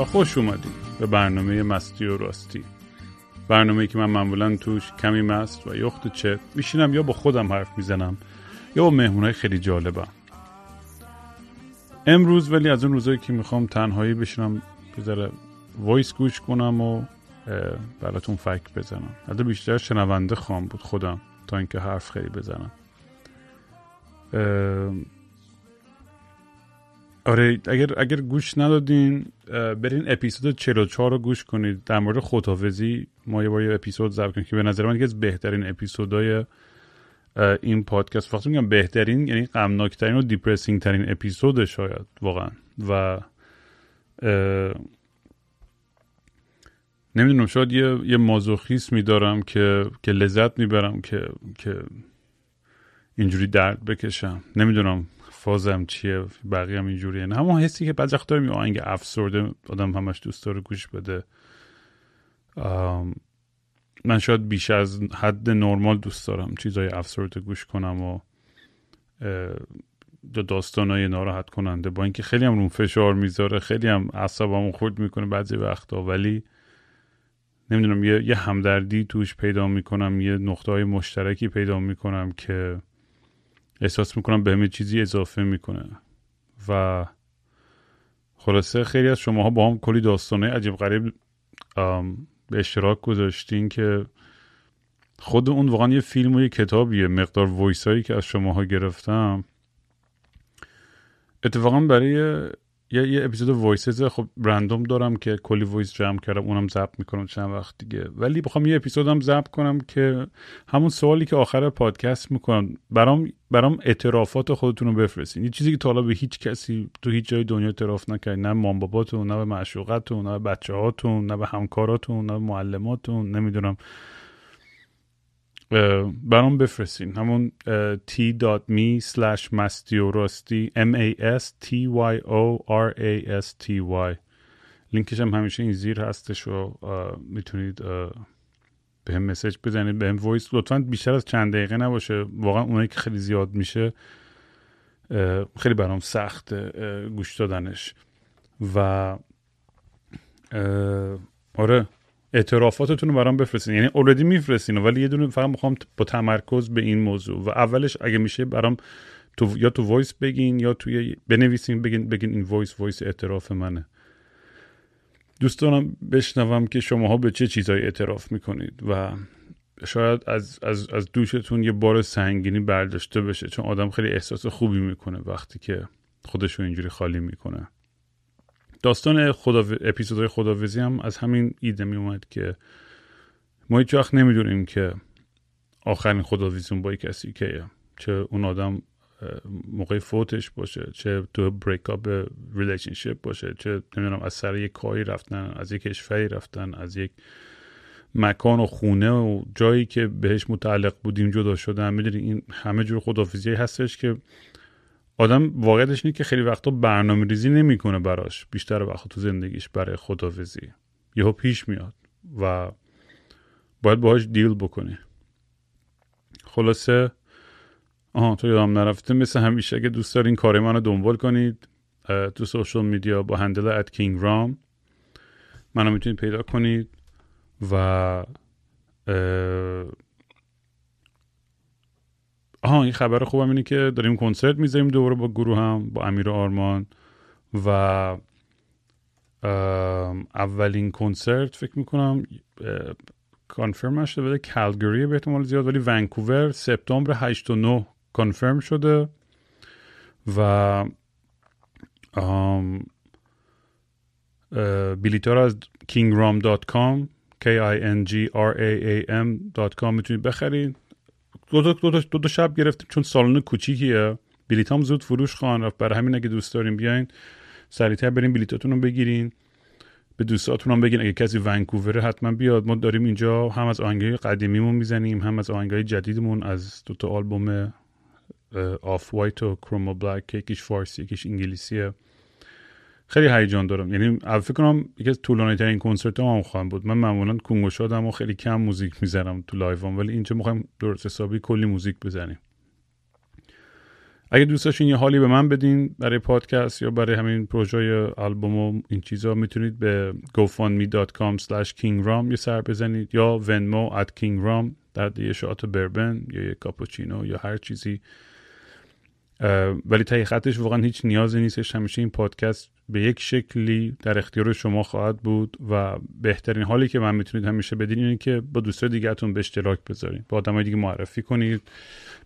و خوش اومدید به برنامه مستی و راستی. برنامه که من معمولا توش کمی مست و یخت چه میشینم یا با خودم حرف می‌زنم یا با مهمونهای خیلی جالبم. امروز ولی از اون روزایی که می‌خوام تنهایی بشینم بذاره وایس گوش کنم و براتون فک بزنم. حتی بیشتر شنونده خواهم بود خودم تا اینکه حرف خیلی بزنم. آره اگر اگر گوش ندادین برین اپیزود 44 رو گوش کنید. در مورد خداحافظی ما یه بار اپیزود ضبط کنیم که به نظر من یکی از بهترین اپیزودهای این پادکست. وقتی میگم بهترین یعنی غمناکترین و دیپرسینگ ترین اپیزود شاید واقعا. و نمی‌دونم شاید یه یه مازوخیسمی دارم که که لذت می‌برم که که اینجوری درد بکشم. نمی‌دونم. فازم چیه؟ بقیه هم اینجوریه. نه همون حسی که بعضی وقت داریم آهنگ افسرده آدم همش دوست داره گوش بده. من شاید بیش از حد نرمال دوست دارم چیزای افسرده گوش کنم و داستانای ناراحت کننده. با اینکه خیلی هم رو فشار می‌ذاره خیلی هم اعصابمو خورد می‌کنه بعضی وقتا ولی نمی‌دونم یه, یه همدردی توش پیدا می‌کنم یه نقطه های مشترکی پیدا می‌کنم که احساس می‌کنم به همه چیزی اضافه می‌کنه. و خلاصه خیلی از شماها با هم کلی داستانه عجیب غریب به اشتراک گذاشتین که خود اون واقعا یه فیلم و یه کتابیه. مقدار voice هایی که از شماها گرفتم. اتفاقا برای یه, یه اپیزود voices خب random دارم که کلی voice جمع کردم اونم ضبط می‌کنم چند وقت دیگه. ولی بخوام یه اپیزودم ضبط کنم که همون سوالی که آخر پادکست می‌کنم برام برام اعترافات خودتون رو بفرستین. یه چیزی که تا به هیچ کسی تو هیچ جای دنیا اعتراف نکرد نه مام باباتون نه به معشوقتون نه به بچه هاتون نه به همکاراتون نه به معلماتون نمی‌دونم. برام بفرستین. همون t.me slash مستیوراستی m a s t y o r a s t y. لینکش هم همیشه این زیر هستش و می‌تونید به هم message بزنید به هم voice. لطفا بیشتر از چند دقیقه نباشه. واقعا اونایی که خیلی زیاد میشه خیلی برام سخت گوش دادنش. و آره. اعترافاتتون رو برام بفرستین. یعنی already میفرستین ولی یه دونه فقط می‌خوام با تمرکز به این موضوع. و اولش اگه میشه برام تو یا تو voice بگین یا توی بنویسین بگین بگین این وایس وایس اعتراف منه. دوست دارم بشنوم که شماها به چه چیزایی اعتراف می‌کنید و شاید از, از, از دوشتون یه بار سنگینی برداشته بشه چون آدم خیلی احساس خوبی می‌کنه وقتی که خودش رو اینجوری خالی می‌کنه. داستان خدا اپیزودهای خداویزی هم از همین ایده می اومد که ما هیچ وقت نمی‌دونیم که آخرین خداویزیون با کسی که چه اون آدم موقع فوتش باشه چه تو بریک اپ relationship باشه چه نمی‌دونم از سر یک کاری رفتن از یک کشوری رفتن از یک مکان و خونه و جایی که بهش متعلق بودیم جدا شدن. می‌دونی این همه جور خدافیزی هستش که آدم واقعیتش اینه که خیلی وقتا برنامه ریزی نمی‌کنه براش بیشتر وقت تو زندگیش برای خدافزی یهو پیش میاد و باید باهاش deal بکنه خلاصه آها تا یادم نرفته مثل همیشه اگه دوست دارین کار من رو دنبال کنید تو social media با handle at کینگ رام منو می‌تونید پیدا کنید و آها این خبر خوبم اینه که داریم کنسرت می‌ذاریم دوباره با گروهم با امیر آرمان و اولین کنسرت فکر می‌کنم کانفرم شده بده کلگری به احتمال زیاد ولی ونکوور سپتامبر 8 و 9 کانفرم شده و بلیتا رو از kingram.com k i n g r a a m.com می‌تونید بخرید. دو دو, دو, دو, شب گرفتیم چون سالن کوچیکیه. بلیط هم زود فروش خواهن رفت. برای همین اگه دوست داریم بیاین سریعتر بریم بلیتاتون رو بگیرین. به دوستاتون بگین اگه کسی ونکوور حتما بیاد. ما داریم اینجا هم از آهنگای قدیمیمون می‌زنیم هم از آهنگای جدیدمون از دو تا آلبوم Off White و کرومو Black یکیش فارسی یکیش انگلیسیه. خیلی هیجان دارم. یعنی فکر کنم یکی از طولانی ترین کنسرت هم خواهم بود. من معمولا کنگو شادم و خیلی کم موزیک می‌زنم تو live ام ولی اینجا می‌خوایم درست حسابی کلی موزیک بزنیم. اگه دوست داشتین یه حالی به من بدین برای پادکست یا برای همین پروژه آلبوم و این چیزا می‌تونید به gofundme.com slash kingram یه سر بزنید یا venmo at kingram در یه shot bourbon یا یه کاپوچینو یا هر چیزی. ولی تایی خطش واقعا هیچ نیازی نیستش. همیشه این پادکست به یک شکلی در اختیار شما خواهد بود و بهترین حالی که من می‌تونید همیشه بدین اینه که با دوستای دیگهتون به اشتراک بذارین. با آدمای دیگه معرفی کنید.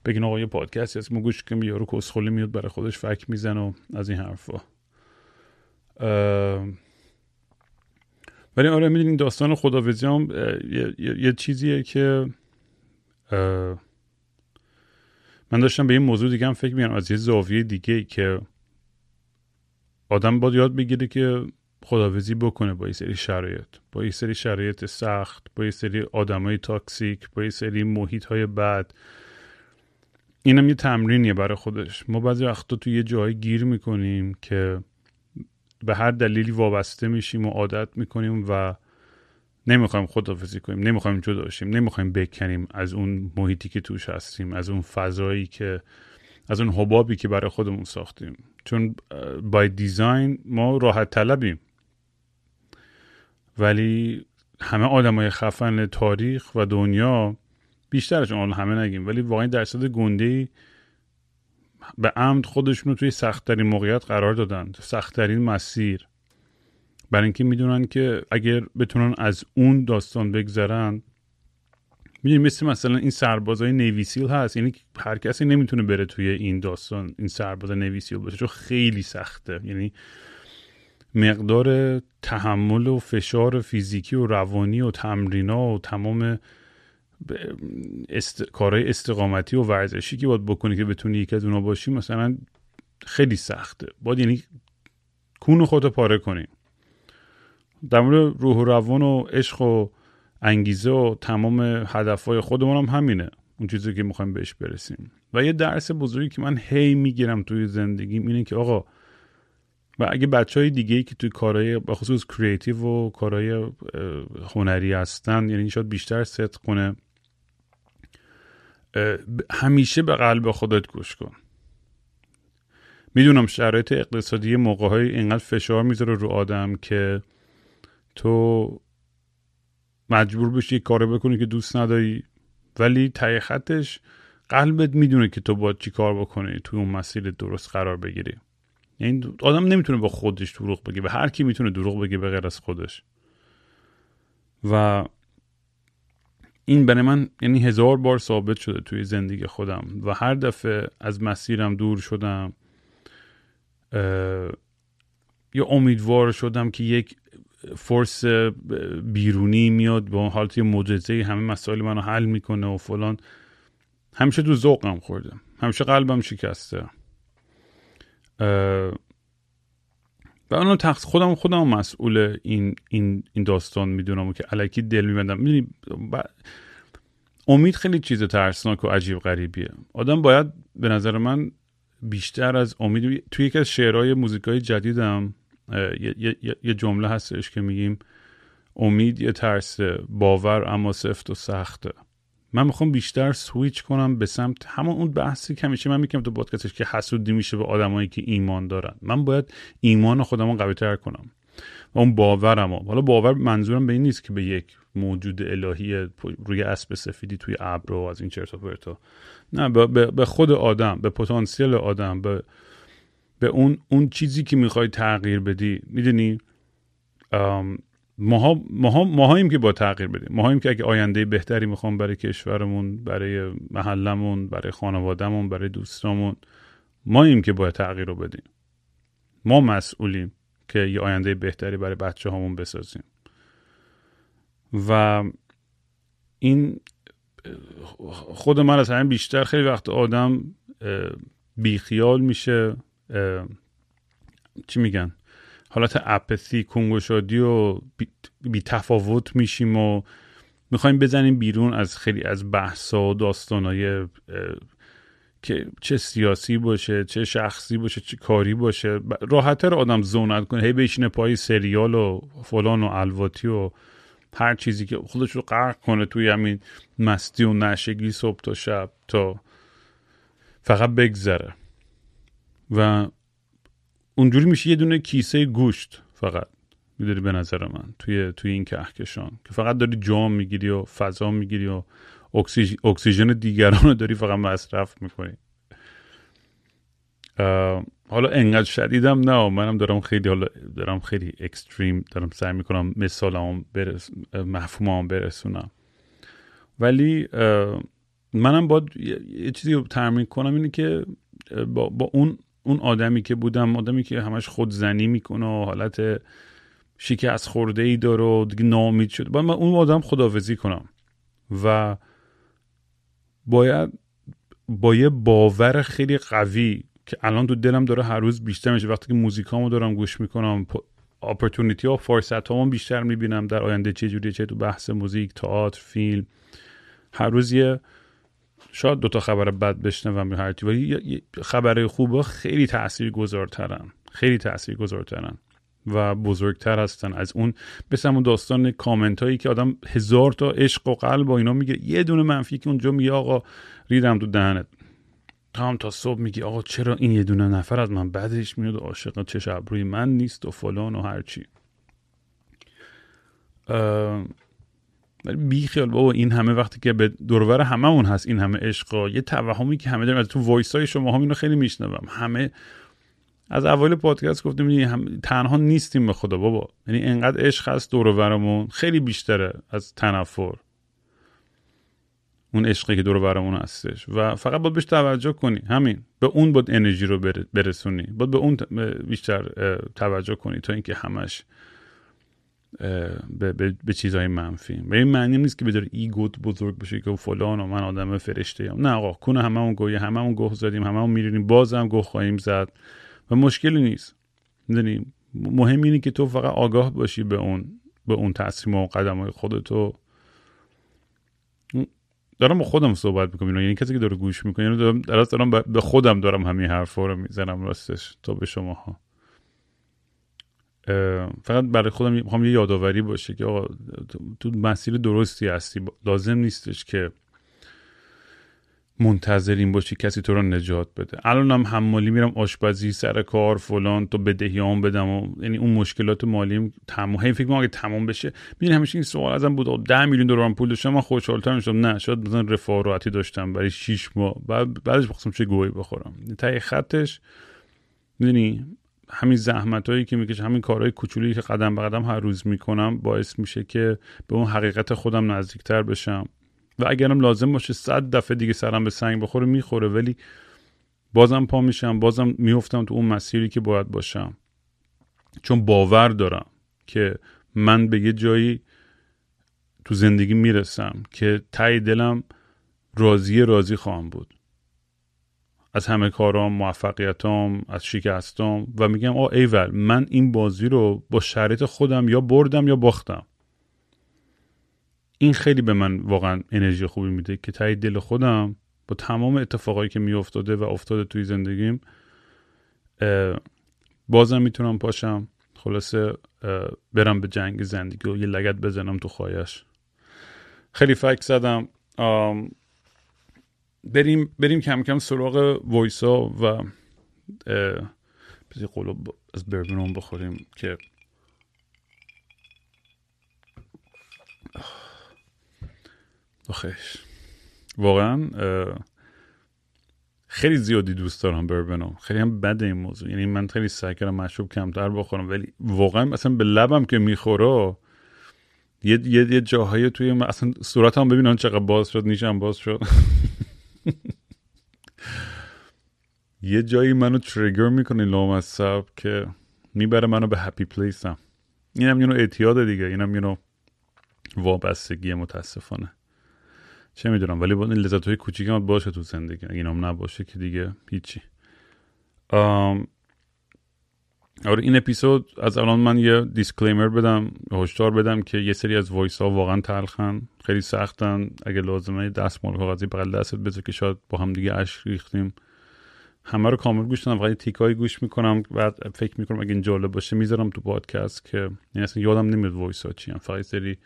بگین آقا یه پادکستی هست. ما گوش کنیم یارو کسخلی میاد برای خودش فک میزن و از این حرفا. ولی آره می‌دونین داستان خداوزی هم یه،, یه،, یه چیزیه که من داشتم به این موضوع دیگه هم فکر می‌کنم از یه زاویه دیگه که آدم باید یاد بگیره که خداوزی بکنه با یه سری شرایط. با یه سری شرایط سخت با یه سری آدمای تاکسیک با یه سری محیط های بد. اینم یه تمرینیه برای خودش. ما بعضی وقتا تو یه جایی گیر می‌کنیم که به هر دلیلی وابسته میشیم و عادت می‌کنیم و نمی‌خوایم خدافزی کنیم نمی‌خوایم جدا شیم نمی‌خوایم بکنیم از اون محیطی که توش هستیم از اون فضایی که از اون حبابی که برای خودمون ساختیم. چون بای دیزاین ما راحت طلبیم. ولی همه آدمای خفن تاریخ و دنیا بیشترشون همه نگیم ولی واقعا درصد گنده به عمد خودشون رو توی سختترین موقعیت قرار دادن سختترین مسیر. برای اینکه می‌دونن که اگر بتونن از اون داستان بگذرن می‌دونی مثل مثلا این سربازای نیویسیل هست. یعنی هر کسی نمی‌تونه بره توی این داستان این سرباز نیویسیل باشه چون خیلی سخته. یعنی مقدار تحمل و فشار فیزیکی و روانی و تمرینا و تمام است... کارهای استقامتی و ورزشی که باید بکنی که بتونی یکی از اونا باشی مثلا خیلی سخته. باید یعنی کون خودت پاره کنی. در مورد روح و روان و عشق و انگیزه و تمام هدفهای خودمون هم همینه. اون چیزی که می‌خوایم بهش برسیم. و یه درس بزرگی که من هی می‌گیرم توی زندگیم اینه که آقا و اگه بچه های دیگه ای که توی کارهای بخصوص creative و کارهای هنری هستن یعنی شاید بیشتر صدق کنه همیشه به قلب خودت گوش کن. می‌دونم شرایط اقتصادی موقع های اینقدر فشار می‌ذاره رو آدم که تو مجبور بشی کار بکنی که دوست نداری ولی تای خطش قلبت می‌دونه که تو باید چی کار بکنی توی اون مسیر درست قرار بگیری. یعنی آدم نمی‌تونه با خودش دروغ بگه و هر کی می‌تونه دروغ بگه به غیر از خودش. و این برای من یعنی هزار بار ثابت شده توی زندگی خودم و هر دفعه از مسیرم دور شدم یا امیدوار شدم که یک فورس بیرونی میاد با حالت معجزه همه مسائل منو حل می‌کنه و فلان. همیشه تو ذوقم خورده همیشه قلبم شکسته. و اونو تخص خودم خودم مسئول این این این داستان می‌دونم و که علکی دل میبندم. می‌دونی امید خیلی چیز ترسناک و عجیب غریبیه. آدم باید به نظر من بیشتر از امید توی یکی از شعرهای موزیکای جدیدم یه, یه جمله هستش که میگیم امید یه ترس باور اما سفت و سخته من می‌خوام بیشتر سویچ کنم به سمت همون اون بحثی که همیشه من میگم تو پادکستش که حسودی میشه به آدمایی که ایمان دارن. من باید ایمان خودم رو قوی تر کنم و اون باورم حالا باور منظورم به این نیست که به یک موجود الهی روی اسب سفیدی توی ابر و از این چرت و پرتا نه به خود آدم به پتانسیل آدم به به اون اون چیزی که می‌خوای تغییر بدی می‌دونی؟ ماها ماها ماهاییم که با تغییر بدیم. ماهاییم که اگه آینده بهتری می‌خوام برای کشورمون برای محلمون برای خانوادهمون برای دوستامون ماییم که باید تغییر رو بدیم. ما مسئولیم که یه آینده بهتری برای بچه هامون بسازیم. و این خود من از همین بیشتر خیلی وقت آدم بیخیال میشه. چی میگن؟ حالت اپسی کنگوشادی و بی, تفاوت میشیم و می‌خوایم بزنیم بیرون از خیلی از بحثا و داستانهای که چه سیاسی باشه چه شخصی باشه چه کاری باشه. راحتتر آدم زونت کنه. هی بشینه پای سریال و فلان و الواتی و هر چیزی که خودش رو غرق کنه توی همین مستی و نشگی صبح تا شب تا فقط بگذره. و اونجوری میشه یه دونه کیسه گوشت فقط میداری به نظر من توی توی این کهکشان که فقط داری جام می‌گیری و فضا می‌گیری و اکسیژن دیگران رو داری فقط مصرف می‌کنی. حالا انقدر شدیدم نه منم دارم خیلی حالا دارم خیلی اکستریم دارم سعی می‌کنم مثالم برس مفهومم برسونم. ولی منم باید یه چیزی رو ترمین کنم اینه که با, با اون اون آدمی که بودم آدمی که همش خودزنی می‌کنه و حالت شکست خورده ای داره و دیگه نامید شد باید من اون آدم خداوزی کنم. و باید با یه باور خیلی قوی که الان تو دلم داره هر روز بیشتر میشه. وقتی که موزیکامو دارم گوش می‌کنم اپورتونیتی ها فرصت هامو بیشتر می‌بینم در آینده چه جوریه چه تو بحث موزیک تئاتر فیلم. هر روز یه شاید دوتا خبر بد بشنوم یا هر ولی خبر خوبا خیلی تأثیر گذارترن خیلی تأثیر گذارترن و بزرگتر هستن. از اون مثل اون داستان کامنت هایی که آدم هزار تا عشق و قلب و اینا میگه یه دونه منفی که اونجا میگه آقا ریدم تو دهنت. تا هم تا صبح میگی آقا چرا این یه دونه نفر از من بعدش میاد؟ عاشق چه روی من نیست و فلان و هرچی ولی بی خیال بابا این همه وقتی که به دورور هممون هست این همه عشق یه توهمی که همه داریم تو voice های شما هم اینو خیلی میشنوم. همه از اول پادکست گفتیم هم تنها نیستیم به خدا بابا. یعنی انقدر عشق هست دور خیلی بیشتره از تنفر. اون عشقی که دور هستش. و فقط باید بهش توجه کنی. همین. به اون باید انرژی رو برسونی. باید به اون بیشتر توجه کنی تا اینکه همش به, به, به چیزهای منفی. به این معنی نیست که بدار ایگوت بزرگ بشه که فلان و من آدم فرشته هم. نه آقا کنه همه اون گویه همه اون گوه زدیم همه اون میرینیم بازم گوه خواهیم زد. و مشکلی نیست. می‌دونی مهم اینه که تو فقط آگاه باشی به اون به اون تصمیم و قدم های خودتو دارم با خودم صحبت می‌کنم. یعنی کسی که داره گوش می‌کنه یعنی دارم دارم به خودم دارم همین حرفا رو می‌زنم راستش تا به شماها. فقط برای خودم می‌خوام یه یادآوری باشه که آقا تو مسیر درستی هستی. لازم نیستش که منتظر باشی کسی تو رو نجات بده. الانم هم حمالی میرم آشپزی سر کار فلان تو بدهیام بدم و یعنی اون مشکلات مالیم تمام هی فکر اگه تمام بشه. می‌دونی همیشه این سوال ازم بود 10 میلیون دلار پول داشتم من خوشحالتر میشم نه شاید مثلا رفاه راحتی داشتم برای 6 ماه. بعد بعدش بخواستم چه گویی بخورم. تای خطش می‌دونی؟ همین زحمت هایی که می‌کشه همین کارهای کوچولی که قدم به قدم هر روز می‌کنم باعث میشه که به اون حقیقت خودم نزدیکتر بشم. و اگرم لازم باشه صد دفعه دیگه سرم به سنگ بخوره می‌خوره. ولی بازم پا میشم بازم میفتم تو اون مسیری که باید باشم. چون باور دارم که من به یه جایی تو زندگی می‌رسم که تای دلم راضی راضی خواهم بود. از همه کارام موفقیتام از شکستام و میگم آ ایول من این بازی رو با شرایط خودم یا بردم یا باختم. این خیلی به من واقعا انرژی خوبی میده که تایی دل خودم با تمام اتفاقایی که میافتاده و افتاده توی زندگیم بازم می‌تونم پاشم. خلاصه برم به جنگ زندگی و یه لگت بزنم تو خواهش خیلی فکر زدم. بریم بریم کم کم سراغ وایسا و بذاری قلوب از بربنون بخوریم که آخش واقعا خیلی زیادی دوست دارم بربنو خیلی هم بد این موضوع. یعنی من خیلی سعی کردم مشروب کمتر بخورم ولی واقعا مثلا به لبم که می‌خوره یه یه یه جاهایی توی من اصلا صورتم ببینن چقدر باز شد نیشم باز شد. یه جایی منو trigger می‌کنه لامصب که می‌بره منو به happy place م اینم یه نوع اعتیاد دیگه اینم یه نوع وابستگی متاسفانه. چه می‌دونم ولی با لذت های کوچیک باشه تو زندگی. اگه اینام نباشه که دیگه هیچی. آره این اپیزود از الان من یه disclaimer بدم هشدار بدم که یه سری از voice ها واقعا تلخن خیلی سختن. اگه لازمه دستمال کاغذی بغل دستت بذار که شاید با هم دیگه اشک ریختیم. همه رو کامل گوش دادم فقط تیکایی گوش می‌کنم. بعد فکر می‌کنم اگه این جالب باشه می‌ذارم تو پادکست که یعنی اصلا یادم نمیاد voice ها چی هم فقط سری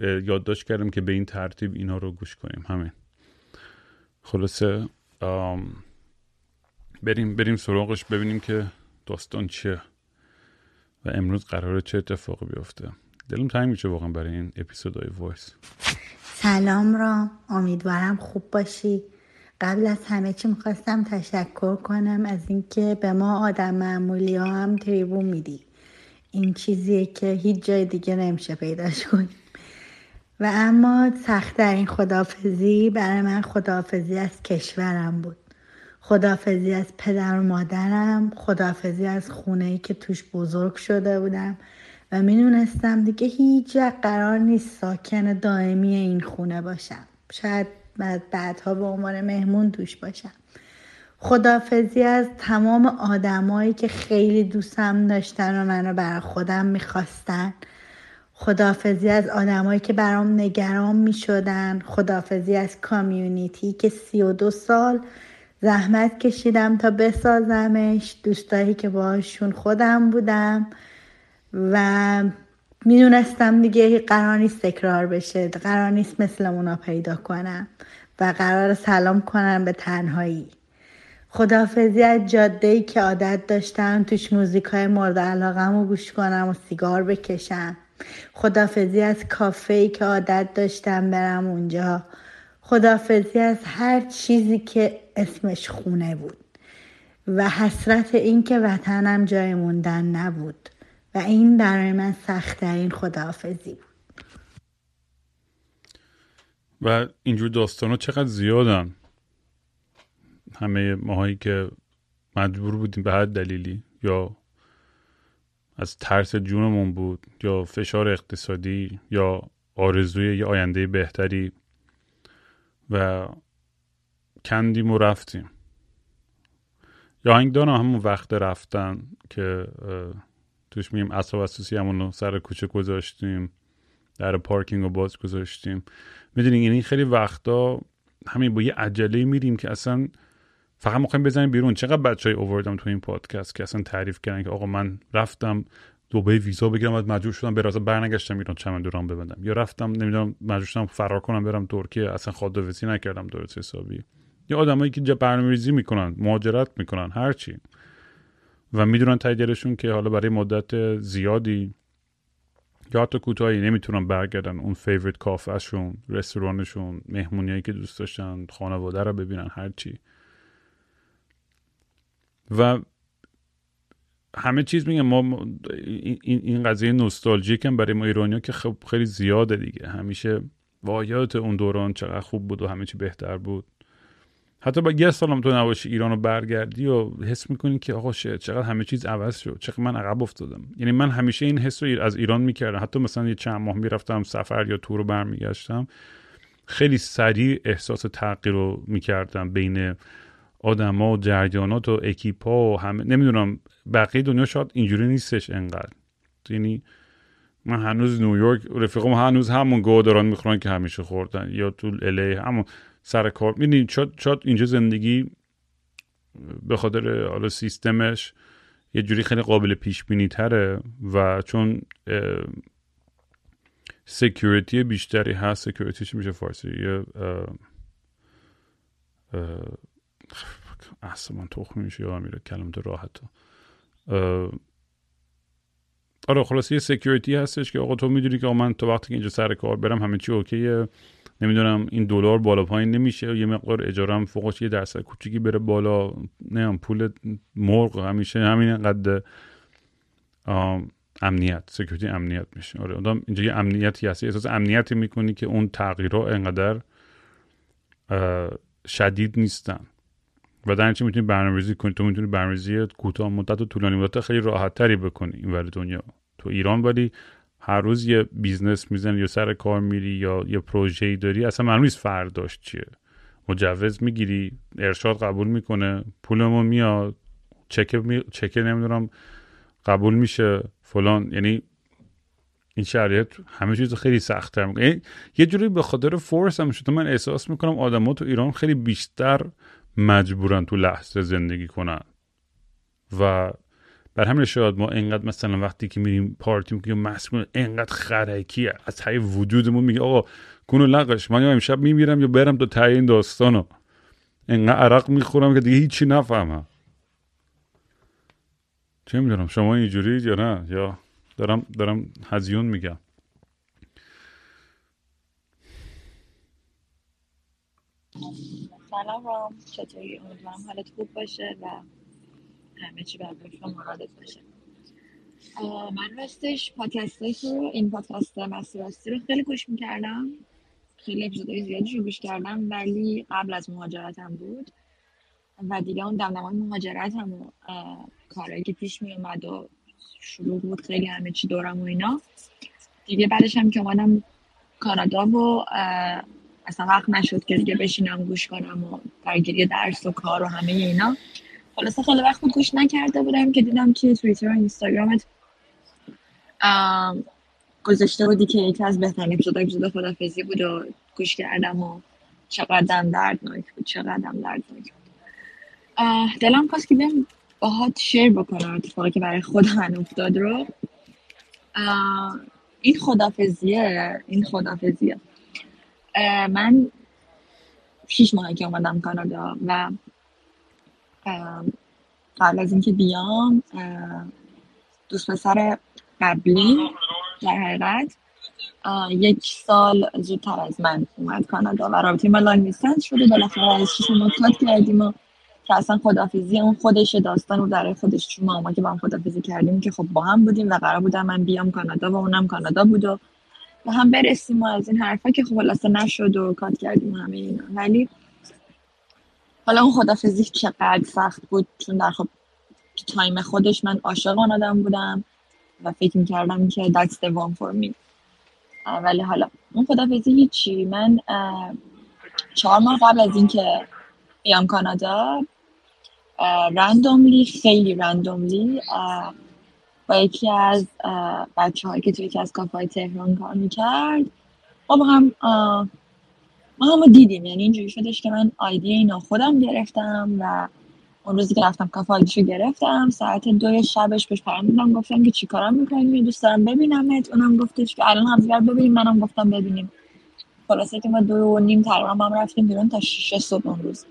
یادداشت کردم که به این ترتیب اینا رو گوش کنیم. همین. خلاصه بریم بریم سراغش. ببینیم که داستان چیه و امروز قراره چه اتفاقی بیفته. دلم تنگ میشه واقعا برای این اپیزودهای voice. سلام را امیدوارم خوب باشی. قبل از همه چی می‌خواستم تشکر کنم از اینکه به ما آدم معمولی ها هم تریبون میدی. این چیزیه که هیچ جای دیگه نمیشه پیداش کنیم و اما سختترین خدافزی برای من خدافزی از کشورم بود. خدافزی از پدر و مادرم خدافزی از خونه ای که توش بزرگ شده بودم و می‌دونستم دیگه هیچ قرار نیست ساکن دائمی این خونه باشم. شاید بعدها به عنوان مهمون توش باشم. خدافزی از تمام آدمایی که خیلی دوستم داشتن و منو برای خودم می‌خواستن. خدافزی از آدمایی که برام نگران می‌شدن. خدافزی از کامیونیتی که سی و دو سال زحمت کشیدم تا بسازمش. دوستایی که باشون خودم بودم و می‌دونستم دیگه قرار نیست تکرار بشه قرار نیست مثل اونا پیدا کنم و قرار سلام کنم به تنهایی. خدافزی از جاده ای که عادت داشتم توش موزیک های مورد علاقم رو گوش کنم و سیگار بکشم. خدافزی از کافه ای که عادت داشتم برم اونجا. خدافزی از هر چیزی که اسمش خونه بود و حسرت این که وطنم جای موندن نبود و این برای من سختترین خداحافظی بود. و اینجور داستان ها چقدر زیادن؟ همه ماهایی که مجبور بودیم به هر دلیلی یا از ترس جونمون بود یا فشار اقتصادی یا آرزوی یه آینده بهتری. و کندیم و رفتیم. یا هنگدان همون وقت رفتن که توش میگیم اصاب اساسی همونو سر کوچه گذاشتیم در پارکینگ رو باز گذاشتیم. می‌دونین یعنی خیلی وقتا همین با یه عجله میریم که اصلا فقط می‌خوایم بزنیم بیرون. چقدر بچه های اووردم تو این پادکست که اصلا تعریف کردن که آقا من رفتم دوبه ویزا بگیرم و مجبور شدم به راستا برنگشتم ایران چمن دوران ببندم. یا رفتم نمی‌دونم مجبور شدم فرار کنم برم ترکیه. اصلا خداویسی نکردم درست حسابی. یا آدمایی که برنامه‌ریزی می‌کنن مهاجرت می‌کنن هرچی و می‌دونن تای که حالا برای مدت زیادی یا حتی کوتاهی نمی‌تونن برگردن. اون فیوریت کافهشون رستورانشون مهمونیایی که دوست داشتن خانواده رو ببینن هرچی و همه چیز میگم ما این, این قضیه نوستالژیک هم برای ما ایرانیا که خب خیلی زیاده دیگه. همیشه وایات اون دوران چقدر خوب بود و همه چی بهتر بود. حتی با یه سالم تو نباشی ایران رو برگردی و حس می‌کنی که آقا چقدر همه چیز عوض شد. چقدر من عقب افتادم. یعنی من همیشه این حس رو از ایران می‌کردم. حتی مثلا یه چند ماه می‌رفتم سفر یا تور رو برمیگشتم. خیلی سریع احساس تغییر رو می‌کردم بین آدما و جریانات و اکیپا و همه نمی‌دونم بقیه دنیا شاید اینجوری نیستش انقدر. یعنی من هنوز نیویورک رفیقم هنوز همون گو دارن می‌خورن که همیشه خوردن. یا تو LA همون سر کار. می‌دونید شاید اینجا زندگی به خاطر حالا سیستمش یه جوری خیلی قابل پیش بینی تره و چون security بیشتری هست security چی میشه فارسی؟ یه اصلا تخمی میشه یا میره کلمت راحت آره خلاص یه security هستش که آقا تو می‌دونی که من تو وقتی که اینجا سر کار برم همه چی okay ه. نمی‌دونم این دلار بالا پایین نمیشه. یه مقدار اجاره فوقش یه درصد کوچیکی بره بالا. نه پول مرغ همیشه همین قد امنیت security امنیت میشه. آره آدم اینجا یه امنیتی هست. احساس امنیتی می‌کنی که اون تغییرها انقدر شدید نیستن. و در چی می‌تونی برنامه‌ریزی کنی؟ تو می‌تونی برنامه‌ریزی کوتاه مدت و طولانی مدت خیلی راحت تری بکنی این دنیا. تو ایران ولی هر روز یه بیزنس می‌زنی یا سر کار میری یا یه پروژه‌ای داری اصلا معلوم نیست فرداش چیه. مجوز می‌گیری ارشاد قبول می‌کنه پولمون میاد چک می... چک نمی‌دونم قبول میشه فلان. یعنی این شرایط همه چیز خیلی سخت می‌کنه. یعنی یه جوری به خاطر force هم شده من احساس می‌کنم آدما تو ایران خیلی بیشتر مجبورن تو لحظه زندگی کنن. و بر همین شاید ما انقدر مثلا وقتی که میریم پارتی می‌کنیم مسکون انقدر خرکی از تای وجودمون میگه آقا کنو لقش من یا امشب میمیرم یا برم تو تای این داستانو. انقدر عرق می‌خورم که دیگه هیچی نفهمم. چه می‌دونم شما اینجوری یا نه؟ یا دارم دارم هزیون میگم. سلام رام چطوری؟ امیدوارم حالت خوب باشه و همه چی بر شما مرادت باشه. من راستش پادکست رو این پادکست مسیر راستی رو خیلی گوش می‌کردم. خیلی اپیزودهای زیادی رو گوش کردم ولی قبل از مهاجرتم بود و دیگه اون دمدمان مهاجرت هم و کارهایی که پیش می اومد و شروع بود خیلی همه چی دورم و اینا. دیگه بعدش هم که اومدم کانادا و اصلا وقت نشد که دیگه بشینم گوش کنم و درگیری درس و کار و همه اینا. خلاصه خیلی وقت گوش نکرده بودم که دیدم که توییتر و اینستاگرامت گذاشته بودی که یکی از بهترین اپیزود اپیزود خدافزی بود و گوش کردم و چقدرم دردناک بود چقدرم دردناک بود. دلم خواست که بهم باهات شیر بکنم اتفاقی که برای خود من افتاد رو. این خدافزیه این خدافزیه من شیش ماهی که اومدم کانادا و قبل از اینکه بیام دوست پسر قبلی در حقیقت یک سال زودتر از من اومد کانادا و رابطه ما لانگ دیستنس شده. بالاخره از شیش ما کردیم و که اصلا خدافیزی اون خودش داستان و در خودش چون ما که با هم خدافیزی کردیم که خب با هم بودیم و قرار بودم من بیام کانادا و اونم کانادا بود و با هم برسیم و از این حرفا که خب خلاصه نشد و کات کردیم همه اینا. ولی حالا اون خدافیزی چقدر سخت بود؟ چون در خب تایم خودش من عاشق آن آدم بودم و فکر می‌کردم که that's the one for me. ولی حالا اون خدافیزی هیچی. من چهار ماه قبل از اینکه بیام کانادا رندوملی خیلی رندوملی با یکی از بچه هایی که توی یکی از کافه تهران کار می‌کرد. ما با هم ما هم دیدیم. یعنی اینجوری شدش که من آیدی اینا خودم گرفتم و اون روزی که رفتم کافه آیدیشو گرفتم. ساعت دوی شبش بهش پیام گفتم که چیکارم می‌کنی؟ دوست دارم ببینمت. اونم گفتش که الان هم ببینیم. منم گفتم ببینیم. خلاصه که ما دو و نیم تقریبا هم رفتیم بیرون تا شیش صبح اون روز.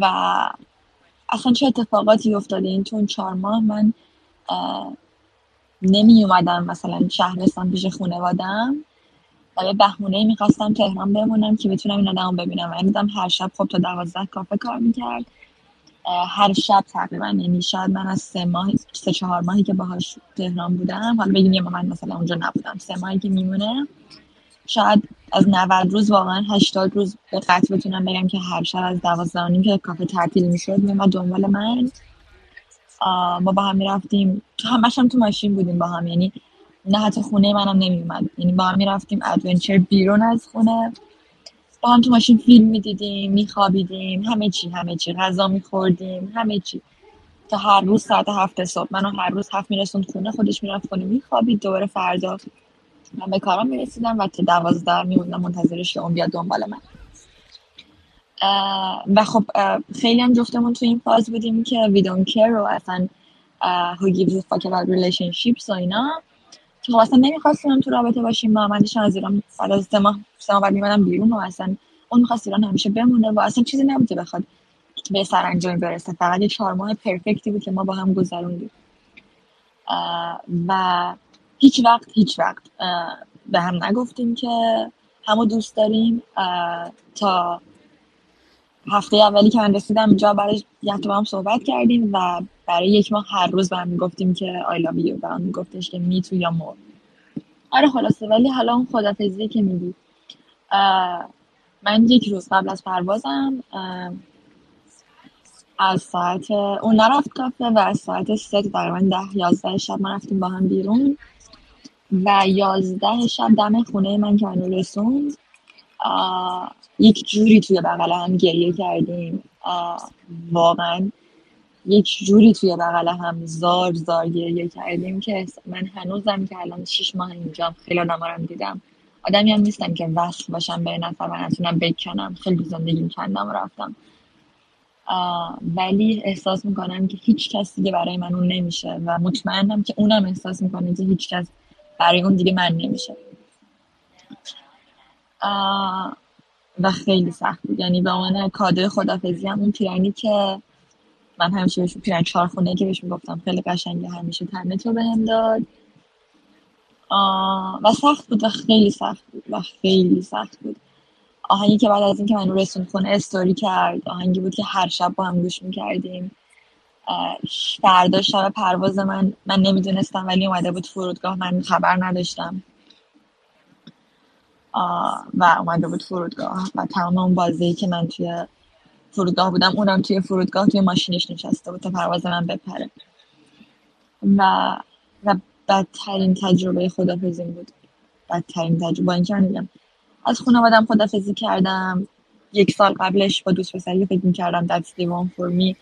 و اصلا چه اتفاقاتی افتاده این چون چهار ماه؟ من نمی اومدم مثلا شهرستان پیش خانوادم و به بهونه می‌خواستم تهران بمونم که بتونم این آدم ببینم. و دیدم هر شب خب تا دوازده کافه کار می‌کرد. هر شب تقریبا یعنی شاید من از سه ماه سه چهار ماهی که باهاش تهران بودم حالا بگیم یه من مثلا اونجا نبودم سه ماهی که میمونه. شاید از 90 روز واقعا 80 روز به قطع بتونم بگم که هر شب از 12 که کافه تعطیل می‌شد میومد دنبال من. ما با هم می‌رفتیم. همش هم تو ماشین بودیم با هم. یعنی نه حتی خونه منم نمیومد یعنی با هم می‌رفتیم ادونچر بیرون از خونه. با هم تو ماشین فیلم می‌دیدیم میخوابیدیم. همه چی همه چی. غذا میخوردیم همه چی. تا هر روز ساعت هفت صبح. منو هر روز هفت میرسوند خونه خودش می‌رفت خونه میخوابید. دوباره فردا من به کارم می‌رسیدم و تا دوازده میموندم منتظرش که اون بیاد دنبال من. و خب خیلی هم جفتمون تو این فاز بودیم که we don't care و اصلا who gives a fuck about relationships و اینا. که خب اصلا نمی‌خواستیم تو رابطه باشیم. با من از ایران بعد از سه ماه بعد میمدم بیرون و اصلا اون می‌خواست ایران همیشه بمونه و اصلا چیزی نبوده بخواد به سرانجام برسه. فقط یه چهار ماه پرفکتی بود که ما با هم گذروندیم. و هیچ وقت هیچ وقت به هم نگفتیم که همو دوست داریم تا هفته اولی که من رسیدم اینجا برای یه با هم صحبت کردیم و برای یک ماه هر روز به هم گفتیم که I love you و هم میگفتش که می تو یا مور آره خلاصه ولی حالا اون خدافزی که میگی. من یک روز قبل از پروازم از ساعت اون نرفت کافه و از ساعت سه تقریبا ده یازده شب ما رفتیم با هم بیرون و یازده شب دم خونه من که رسوند. یک جوری توی بغل هم گریه کردیم. واقعا یک جوری توی بغل هم زار زار گریه کردیم که من هنوزم که الان شیش ماه اینجام خیلی آدم رو دیدم. آدمی هم نیستم که وصل باشم به نفر و نتونم بکنم. خیلی زندگیم کندم رفتم. ولی احساس می‌کنم که هیچ کس دیگه برای من اون نمیشه و مطمئنم که اونم احساس می‌کنه که هیچ کس برای اون دیگه من نمیشه. و خیلی سخت بود. یعنی به عنوان کادوی خدافزی هم اون پیرنی که من همیشه بهش پیرن چهارخونه که بهش می‌گفتم خیلی قشنگه همیشه تنت رو بهم داد. و سخت بود و خیلی سخت بود و خیلی سخت بود. آهنگی که بعد از اینکه من رسون خونه استوری کرد. آهنگی بود که هر شب با هم گوش می‌کردیم. فردا شب پرواز من. من نمی‌دونستم ولی اومده بود فرودگاه من خبر نداشتم. و اومده بود فرودگاه. و تمام اون بازی که من توی فرودگاه بودم اونم توی فرودگاه توی ماشینش نشسته بود تا پرواز من بپره. و و بدترین تجربه خدافزی بود. بدترین تجربه با اینکه میگم از خانوادم خدافزی کردم. یک سال قبلش با دوست پسری فکر می‌کردم that's the one for me.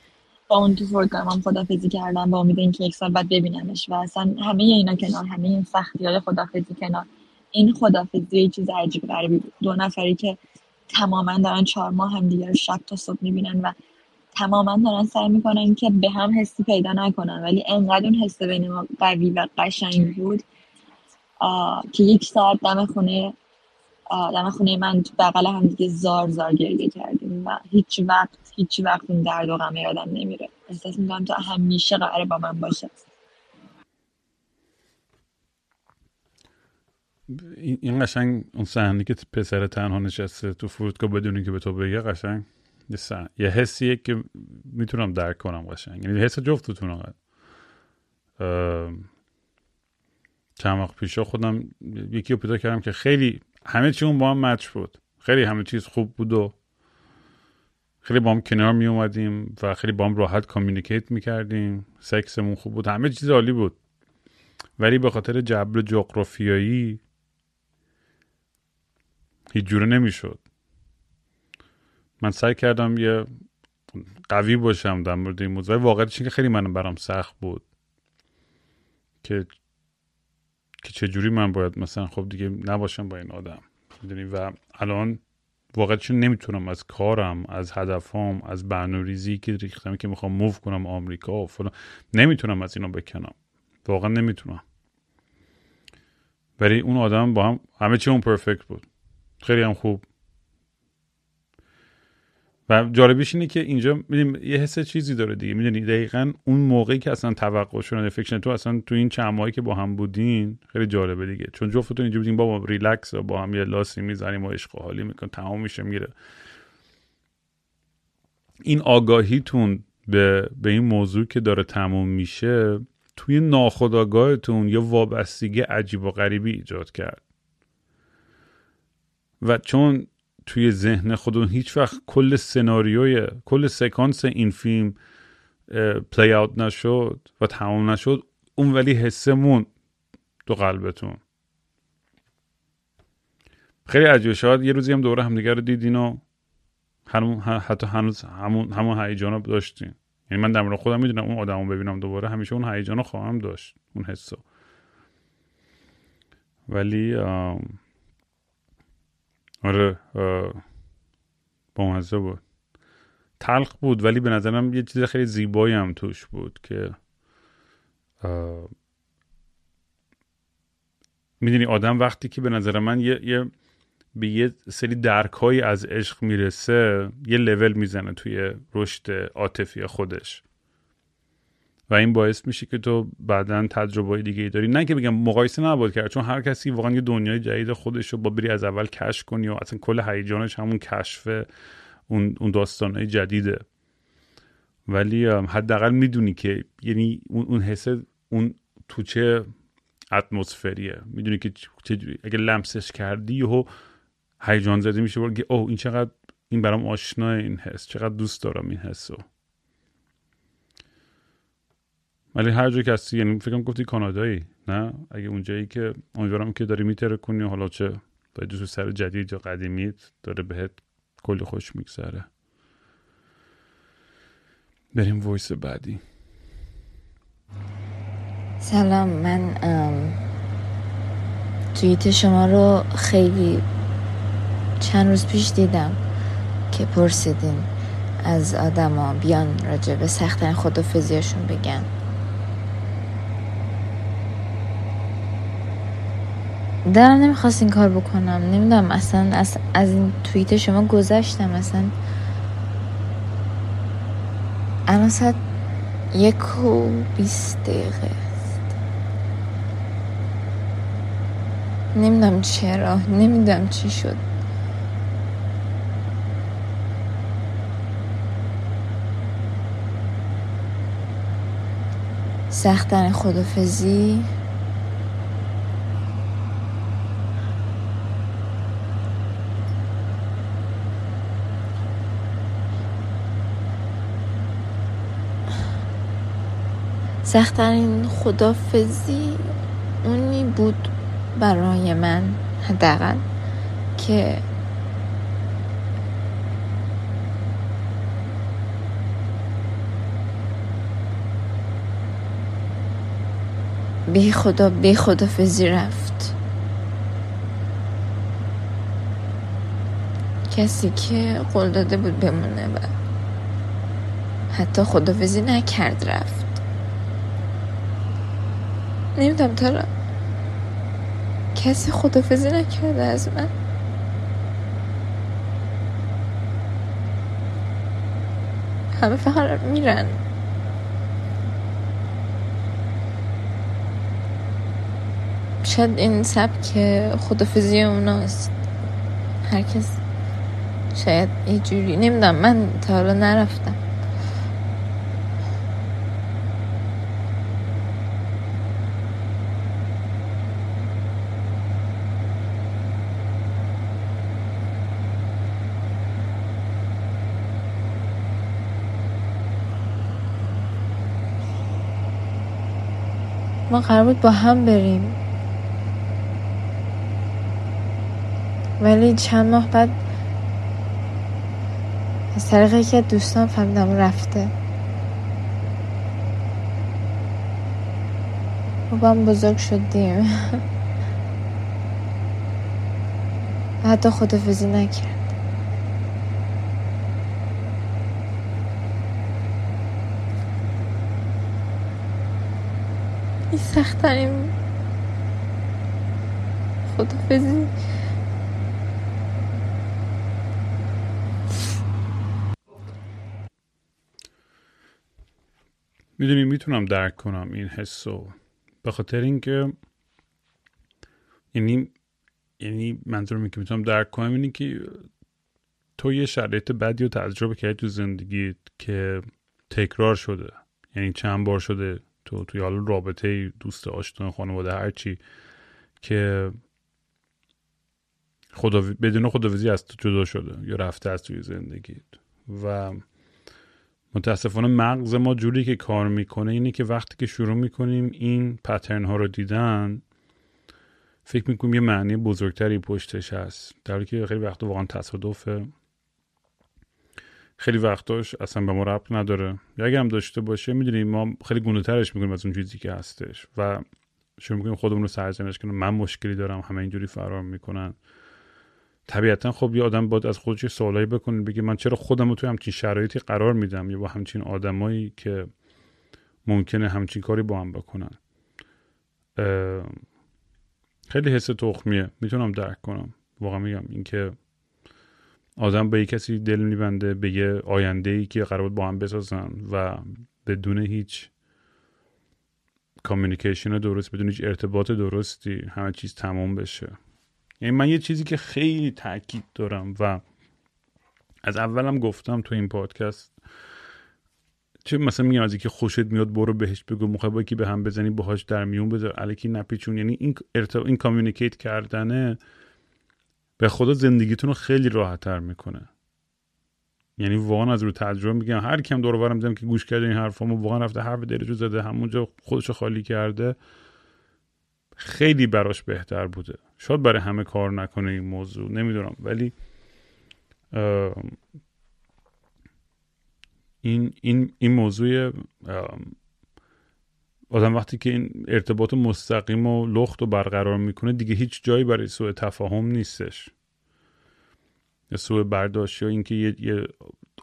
با اون تو فرودگاه هم خدافزی کردم با امید اینکه یک سال بعد ببینمش. و اصلا همه اینا کنار همه این سختی های خدافزی کنار. این خدافزی یه چیز عجیب غریبی بود. دو نفری که تماما دارن چهار ماه هم دیگر شب تا صبح می‌بینن و تماما دارن سعی می‌کنن که به هم حسی پیدا نکنن. ولی انقدر اون حس بین ما قوی و قشنگ بود که یک ساعت دم خونه دم خونه من بغل هم دیگه زار زار گریه کردیم و هیچ وقت هیچ وقت اون درد و غم یادم نمیره. احساس می‌کنم تو همیشه قراره با من باشه. این قشنگ اون صحنه که پسر تنها نشسته تو فرودگاه بدونی که به تو بگه قشنگ یه, یه حسیه که می‌تونم درک کنم قشنگ. یعنی حس جفتتون چند وقت پیشا خودم یکی رو پیدا کردم که خیلی همه چی اون با هم مچ بود. خیلی همه چیز خوب بود و خیلی با هم کنار می اومدیم و خیلی با هم راحت کامیونیکیت می کردیم سکسمون خوب بود. همه چیز عالی بود. ولی به خاطر جبر جغرافیایی هیچ جوره نمی‌شد. من سعی کردم یه قوی باشم در مورد این موضوع. واقعیتش که خیلی منم برام سخت بود که که چجوری من باید مثلا خب دیگه نباشم با این آدم. می‌دونی؟ و الان واقعا نمی‌تونم از کارم از هدفام از برنامه‌ریزی که ریختم که می‌خوام موو کنم آمریکا و فلان نمی‌تونم از اینا بکنم. واقعا نمی‌تونم. ولی اون آدم با هم همه چی اون پرفکت بود. خیلی هم خوب. و جالبیش اینه که اینجا می‌دونیم یه حس چیزی داره دیگه. می‌دونی دقیقا اون موقعی که اصلا توقع شده فکشن تو اصلا تو این چند که با هم بودین خیلی جالبه دیگه. چون جفتتون اینجا بودین بابا ریلکس و با هم یه لاسی می‌زنیم و عشق حالی میکن تمام میشه میره این آگاهیتون به, به این موضوع که داره تموم میشه توی ناخداگاهتون یه وابستگی عجیب و غریبی ایجاد کرد. و چون توی ذهن خودمون هیچ وقت کل سناریوی کل سکانس این فیلم پلی اوت نشد و تمام نشد اون ولی حسمون تو قلبتون. خیلی عجیبه. شاید یه روزی هم دوره همدیگه رو دیدین و حتی هنوز همون همون هیجان رو داشتین. یعنی من در خودم می‌دونم اون آدمو ببینم دوباره همیشه اون هیجان رو خواهم داشت اون حسو. ولی آره با مزه بود. تلخ بود ولی به نظرم یه چیز خیلی زیبایی هم توش بود که می‌دونی آدم وقتی که به نظر من یه, یه به یه سری درکهایی از عشق می‌رسه یه لول می‌زنه توی رشد عاطفی خودش. و این باعث میشه که تو بعدا تجربه دیگه ای داری. نه که بگم مقایسه نباید کرد چون هر کسی واقعا یه دنیای جدید خودش رو با بری از اول کشف کنی و اصلا کل هیجانش همون کشف اون اون داستانهای جدیده. ولی حداقل می‌دونی که یعنی اون حس اون تو چه اتمسفریه. می‌دونی که چجوری اگه لمسش کردی و هیجان زده میشه اوه این چقدر این برام آشنا این حس. چقدر دوست دارم این حسو. ولی هر جا که یعنی فکرم گفتی کانادایی نه؟ اگه اونجایی که امیدوارم که داری میتره کنی حالا چه با دوست سر جدید یا قدیمیت داره بهت کلی خوش میگذره. بریم وایس بعدی. سلام من توییت شما رو خیلی چند روز پیش دیدم که پرسیدین از آدما بیان راجع به سختن خدافزیاشون بگن. دارم نمی‌خواست این کار بکنم. نمی‌دونم اصلا از, از این توییت شما گذشتم اصلا. الان ساعت یک و بیست دقیقه است. نمی‌دونم چرا نمی‌دونم چی شد. سختن خدافزی. سختترین خدافزی اونی بود برای من حداقل که بی خدا بی خدافزی رفت. کسی که قول داده بود بمونه و حتی خدافزی نکرد رفت. نمی‌دونم تا کسی خدافزی نکرده از من. همه فقط میرن. شاید این سبک خدافزی اوناست. هر کس شاید یه جوری نمی‌دونم من تا حالا نرفتم. قرار بود با هم بریم. ولی چند ماه بعد از طریق یکی دوستان فهمیدم رفته. ما با هم بزرگ شدیم. حتی خدافزی نکرد این سختترین خدافزی می‌دونی می‌تونم درک کنم این حسو. به خاطر اینکه یعنی یعنی منظورم که می‌تونم درک کنم اینه که تو یه شرایط بدی رو تجربه کردی تو زندگی که تکرار شده. یعنی چند بار شده تو توی حال رابطه دوست آشنا خانواده هرچی که خدا بدون خداویزی از تو جدا شده یا رفته از توی زندگیت. و متاسفانه مغز ما جوری که کار می‌کنه اینه که وقتی که شروع می‌کنیم این پترن ها رو دیدن فکر می‌کنیم یه معنی بزرگتری پشتش هست. در که خیلی وقت واقعا تصادفه خیلی وقتاش اصلا به ما ربط نداره. یا اگر هم داشته باشه می‌دونیم ما خیلی گونه ترش می‌کنیم از اون چیزی که هستش و شروع می‌کنیم خودمون رو سرزنش کنیم. من مشکلی دارم همه اینجوری فرار می‌کنن. طبیعتا خب یه آدم باید از خودش سوالایی بکنه بگه من چرا خودم رو توی همچین شرایطی قرار میدم یا با همچین آدمایی که ممکنه همچین کاری با هم بکنن. خیلی حس تخمیه. می‌تونم درک کنم. واقعا میگم اینکه آدم به یک کسی دل میبنده به یه آینده ای که قرار با هم بسازن و بدون هیچ communication درست بدون هیچ ارتباط درستی همه چیز تمام بشه. یعنی من یه چیزی که خیلی تاکید دارم و از اولم گفتم تو این پادکست چه مثلا میگم از اینکه خوشت میاد برو بهش بگو میخوای که به هم بزنی باهاش در میون بذار الکی نپیچون. یعنی این ارتب... این communicate کردنه به خدا زندگیتون رو خیلی راحت تر می‌کنه. یعنی واقعا از رو تجربه میگم هر کم دور برم دیدم که گوش کرده این حرفامو واقعا رفته حرف دلشو زده همونجا خودشو خالی کرده خیلی براش بهتر بوده. شاید برای همه کار نکنه این موضوع نمی‌دونم. ولی این این این موضوع آدم وقتی که این ارتباط مستقیم و لخت و برقرار می‌کنه دیگه هیچ جایی برای سوء تفاهم نیستش. سوء برداشت یا اینکه یه, یه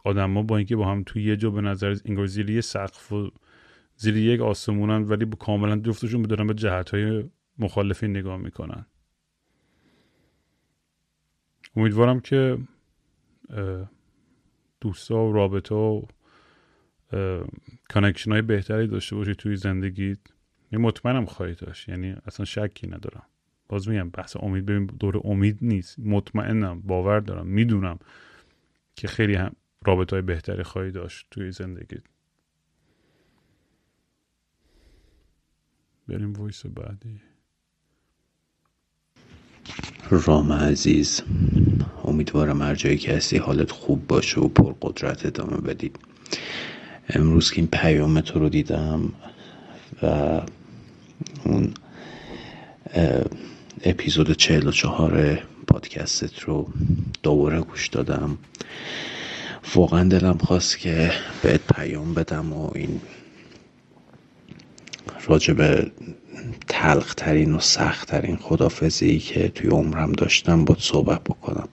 ها با اینکه با هم توی یه جا به نظر انگار زیر یه سقف و زیر یک آسمونن ولی با کاملا جفتشون بدارن به جهت های مخالفی نگاه می‌کنن. امیدوارم که دوستا و رابطه و connection های بهتری داشته باشی توی زندگیت. مطمئنم خواهی داشت. یعنی اصلا شکی ندارم. باز میگم بحث امید ببین دور امید نیست. مطمئنم باور دارم می‌دونم که خیلی هم رابطه های بهتری خواهی داشت توی زندگیت. بریم ویس بعدی. رام عزیز امیدوارم هر جایی که هستی حالت خوب باشه و پرقدرت ادامه بدید امروز که این پیام تو رو دیدم و اون اپیزود چهل و چهار پادکستت رو دوباره گوش دادم. واقعا دلم خواست که بهت پیام بدم و این راجب تلخترین و سختترین خدافزی که توی عمرم داشتم با صحبت بکنم.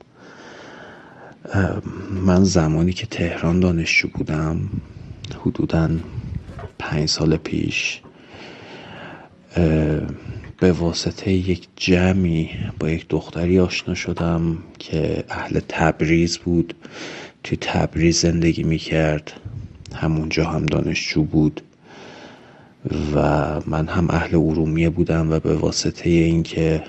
من زمانی که تهران دانشجو بودم حدودا پنج سال پیش به واسطه یک جمعی با یک دختری آشنا شدم که اهل تبریز بود. توی تبریز زندگی می‌کرد. همونجا هم دانشجو بود. و من هم اهل ارومیه بودم و به واسطه اینکه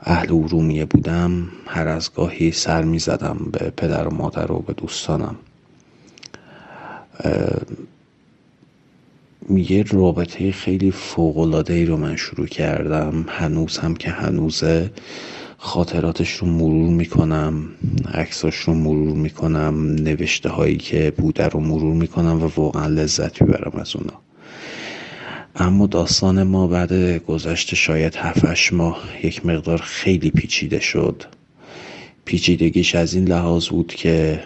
اهل ارومیه بودم هر از گاهی سر می زدم به پدر و مادر و به دوستانم. یه رابطه خیلی فوقلاده ای رو من شروع کردم. هنوز هم که هنوزه. خاطراتش رو مرور می‌کنم عکساش رو مرور می‌کنم نوشته هایی که بوده رو مرور می‌کنم و واقعا لذت می‌برم از اونا. اما داستان ما بعد گذشت شاید هفتش ماه یک مقدار خیلی پیچیده شد. پیچیدگیش از این لحاظ بود که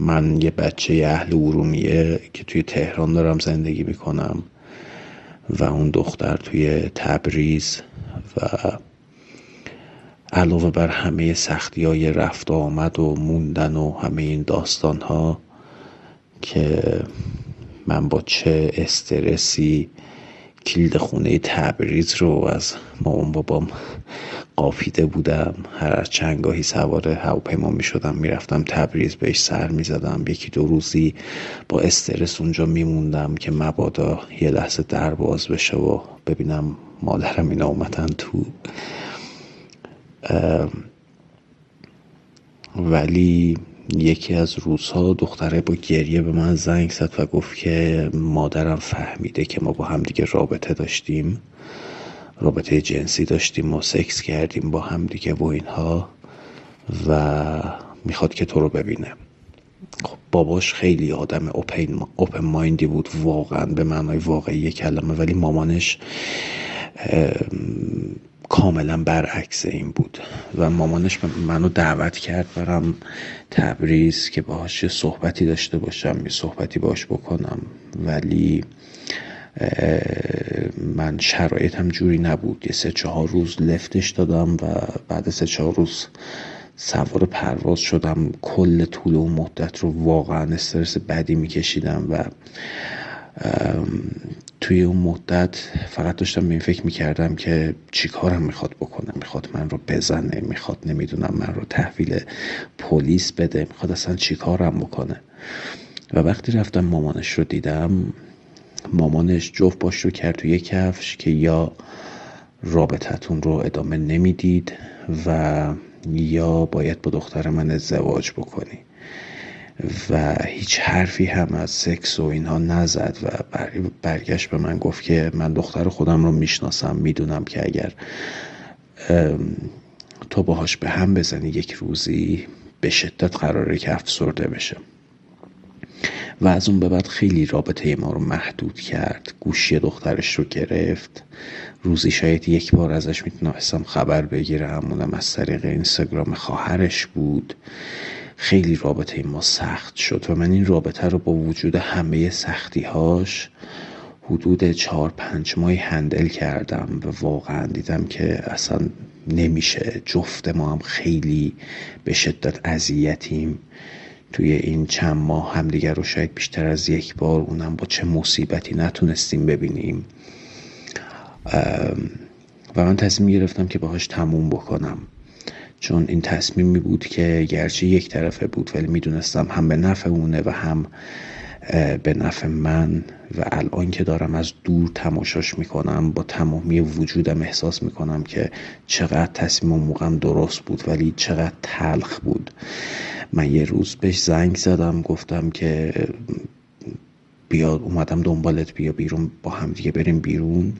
من یه بچه اهل ارومیه که توی تهران دارم زندگی می‌کنم و اون دختر توی تبریز و علاوه بر همه سختی های رفت آمد و موندن و همه این داستان ها که من با چه استرسی کلید خونه تبریز رو از مامان بابام قافیده بودم. هر از چنگاهی سوار هواپیما می شدم می‌رفتم تبریز بهش سر می زدم یکی دو روزی با استرس اونجا میموندم که مبادا یه لحظه در باز بشه و ببینم مادرم اینا اومدن تو ولی یکی از روزها دختره با گریه به من زنگ زد و گفت که مادرم فهمیده که ما با هم دیگه رابطه داشتیم رابطه جنسی داشتیم و سکس کردیم با هم دیگه و اینها و می‌خواد که تو رو ببینه. خب باباش خیلی آدم اوپن, اوپن مایندی بود واقعا به معنای واقعی کلمه ولی مامانش کاملا برعکس این بود. و مامانش منو دعوت کرد برم تبریز که باهاش صحبتی داشته باشم یه صحبتی باش بکنم. ولی من شرایطم جوری نبود. یه سه چهار روز لفتش دادم و بعد سه چهار روز سوار پرواز شدم. کل طول اون مدت رو واقعا استرس بدی میکشیدم و توی اون مدت فقط داشتم به این فکر می‌کردم که چی کارم می‌خواد بکنه. می‌خواد من رو بزنه می‌خواد نمی‌دونم من رو تحویل پلیس بده. می‌خواد اصلا چی کارم بکنه. و وقتی رفتم مامانش رو دیدم مامانش جفت باش رو کرد توی کفش که یا رابطتون رو ادامه نمی‌دید و یا باید با دختر من ازدواج بکنی. و هیچ حرفی هم از سکس و اینها نزد و برگشت به من گفت که من دختر خودم رو می‌شناسم می‌دونم که اگر تو باهاش به هم بزنی یک روزی به شدت قراره که افسرده بشه. و از اون به بعد خیلی رابطه ما رو محدود کرد گوشی دخترش رو گرفت. روزی شاید یک بار ازش می‌تونستم خبر بگیرم اونم از طریق اینستاگرام خواهرش بود. خیلی رابطه ما سخت شد و من این رابطه رو با وجود همه سختی هاش حدود چهار پنج ماهی هندل کردم و واقعا دیدم که اصلا نمیشه. جفت ما هم خیلی به شدت اذیتیم. توی این چند ماه همدیگر رو شاید بیشتر از یک بار اونم با چه مصیبتی نتونستیم ببینیم. و من تصمیم گرفتم که باهاش تموم بکنم. چون این تصمیمی بود که گرچه یک طرفه بود ولی می‌دونستم هم به نفع اونه و هم به نفع من و الان که دارم از دور تماشاش می‌کنم با تمامی وجودم احساس می‌کنم که چقدر تصمیم موقعم درست بود ولی چقدر تلخ بود. من یه روز بهش زنگ زدم گفتم که بیا اومدم دنبالت بیا بیرون با هم دیگه بریم بیرون.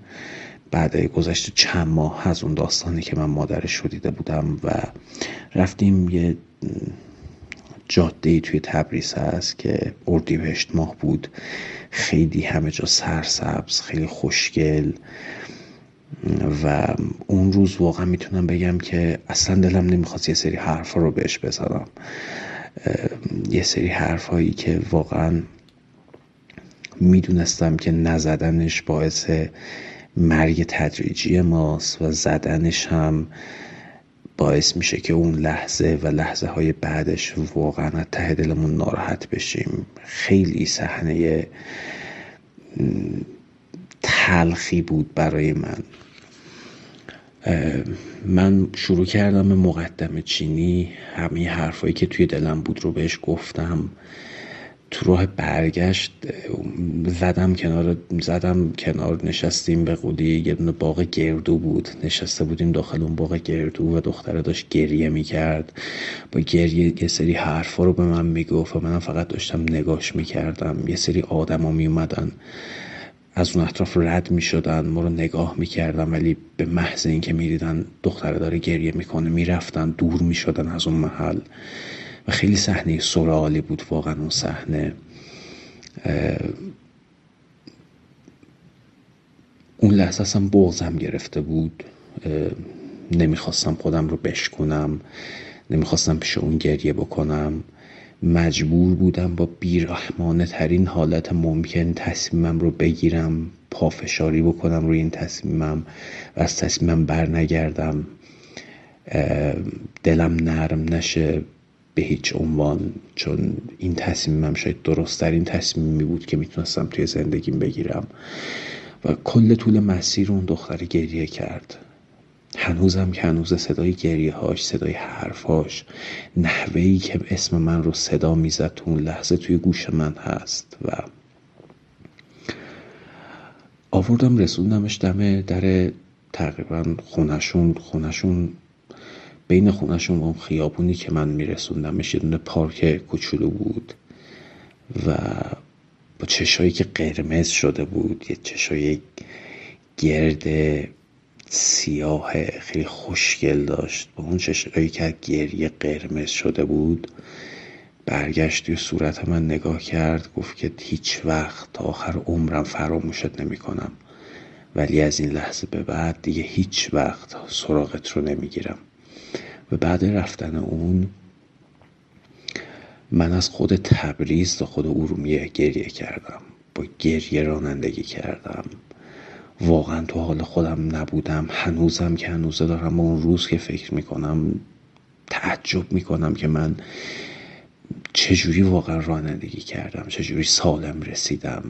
بعد گذشته چند ماه از اون داستانی که من مادرش رو دیده بودم و رفتیم یه جاده توی تبریز هست که اردیبهشت ماه بود. خیلی همه جا سرسبز خیلی خوشگل و اون روز واقعا می‌تونم بگم که اصلا دلم نمی‌خواست یه سری حرفا رو بهش بزنم. یه سری حرف هایی که واقعا می‌دونستم که نزدنش باعث مرگ تدریجی ماست و زدنش هم باعث میشه که اون لحظه و لحظه های بعدش واقعا از ته دلمون ناراحت بشیم. خیلی صحنه تلخی بود برای من. من شروع کردم به مقدم چینی. همه حرفایی که توی دلم بود رو بهش گفتم. تو راه برگشت زدم کنار زدم کنار نشستیم به قولی یه دونه باغ گردو بود. نشسته بودیم داخل اون باغ گردو و دختره داشت گریه می‌کرد. با گریه یه سری حرفا رو به من می‌گفت و منم فقط داشتم نگاش می‌کردم. یه سری آدما میومدن از اون اطراف رد می شدن ما رو نگاه می کردن ولی به محض اینکه می دیدن دختره داره گریه می‌کنه می‌رفتن دور می شدن از اون محل. خیلی صحنه سرالی بود واقعا اون صحنه. اون لحظه اصلا بغزم گرفته بود. نمی‌خواستم خودم رو بشکنم نمی‌خواستم پیش اون گریه بکنم. مجبور بودم با بیرحمانه ترین حالت ممکن تصمیمم رو بگیرم پافشاری بکنم روی این تصمیمم و از تصمیمم بر نگردم دلم نرم نشه. به هیچ عنوان چون این تصمیمم شاید درستترین تصمیمی بود که می‌تونستم توی زندگیم بگیرم. و کل طول مسیر اون دختر گریه کرد. هنوزم که هنوز صدای گریه هاش صدای حرفاش نحوهی که اسم من رو صدا می‌زد تو اون لحظه توی گوش من هست و آوردم رسوندمش دم در تقریبا خونشون خونشون بین خونشون و اون خیابونی که من میرسوندمش یه دونه پارک کوچولو بود و با چشایی که قرمز شده بود یه چشای گرد سیاه خیلی خوشگل داشت. با اون چشایی که گریه قرمز شده بود برگشت توی صورت من نگاه کرد گفت که هیچ وقت تا آخر عمرم فراموشت نمی کنم ولی از این لحظه به بعد دیگه هیچ وقت سراغت رو نمی‌گیرم. و بعد رفتن اون من از خود تبریز تا خود ارومیه گریه کردم. با گریه رانندگی کردم. واقعا تو حال خودم نبودم. هنوزم که هنوزه دارم اون روز که فکر می‌کنم تعجب می‌کنم که من چجوری واقعا رانندگی کردم چجوری سالم رسیدم.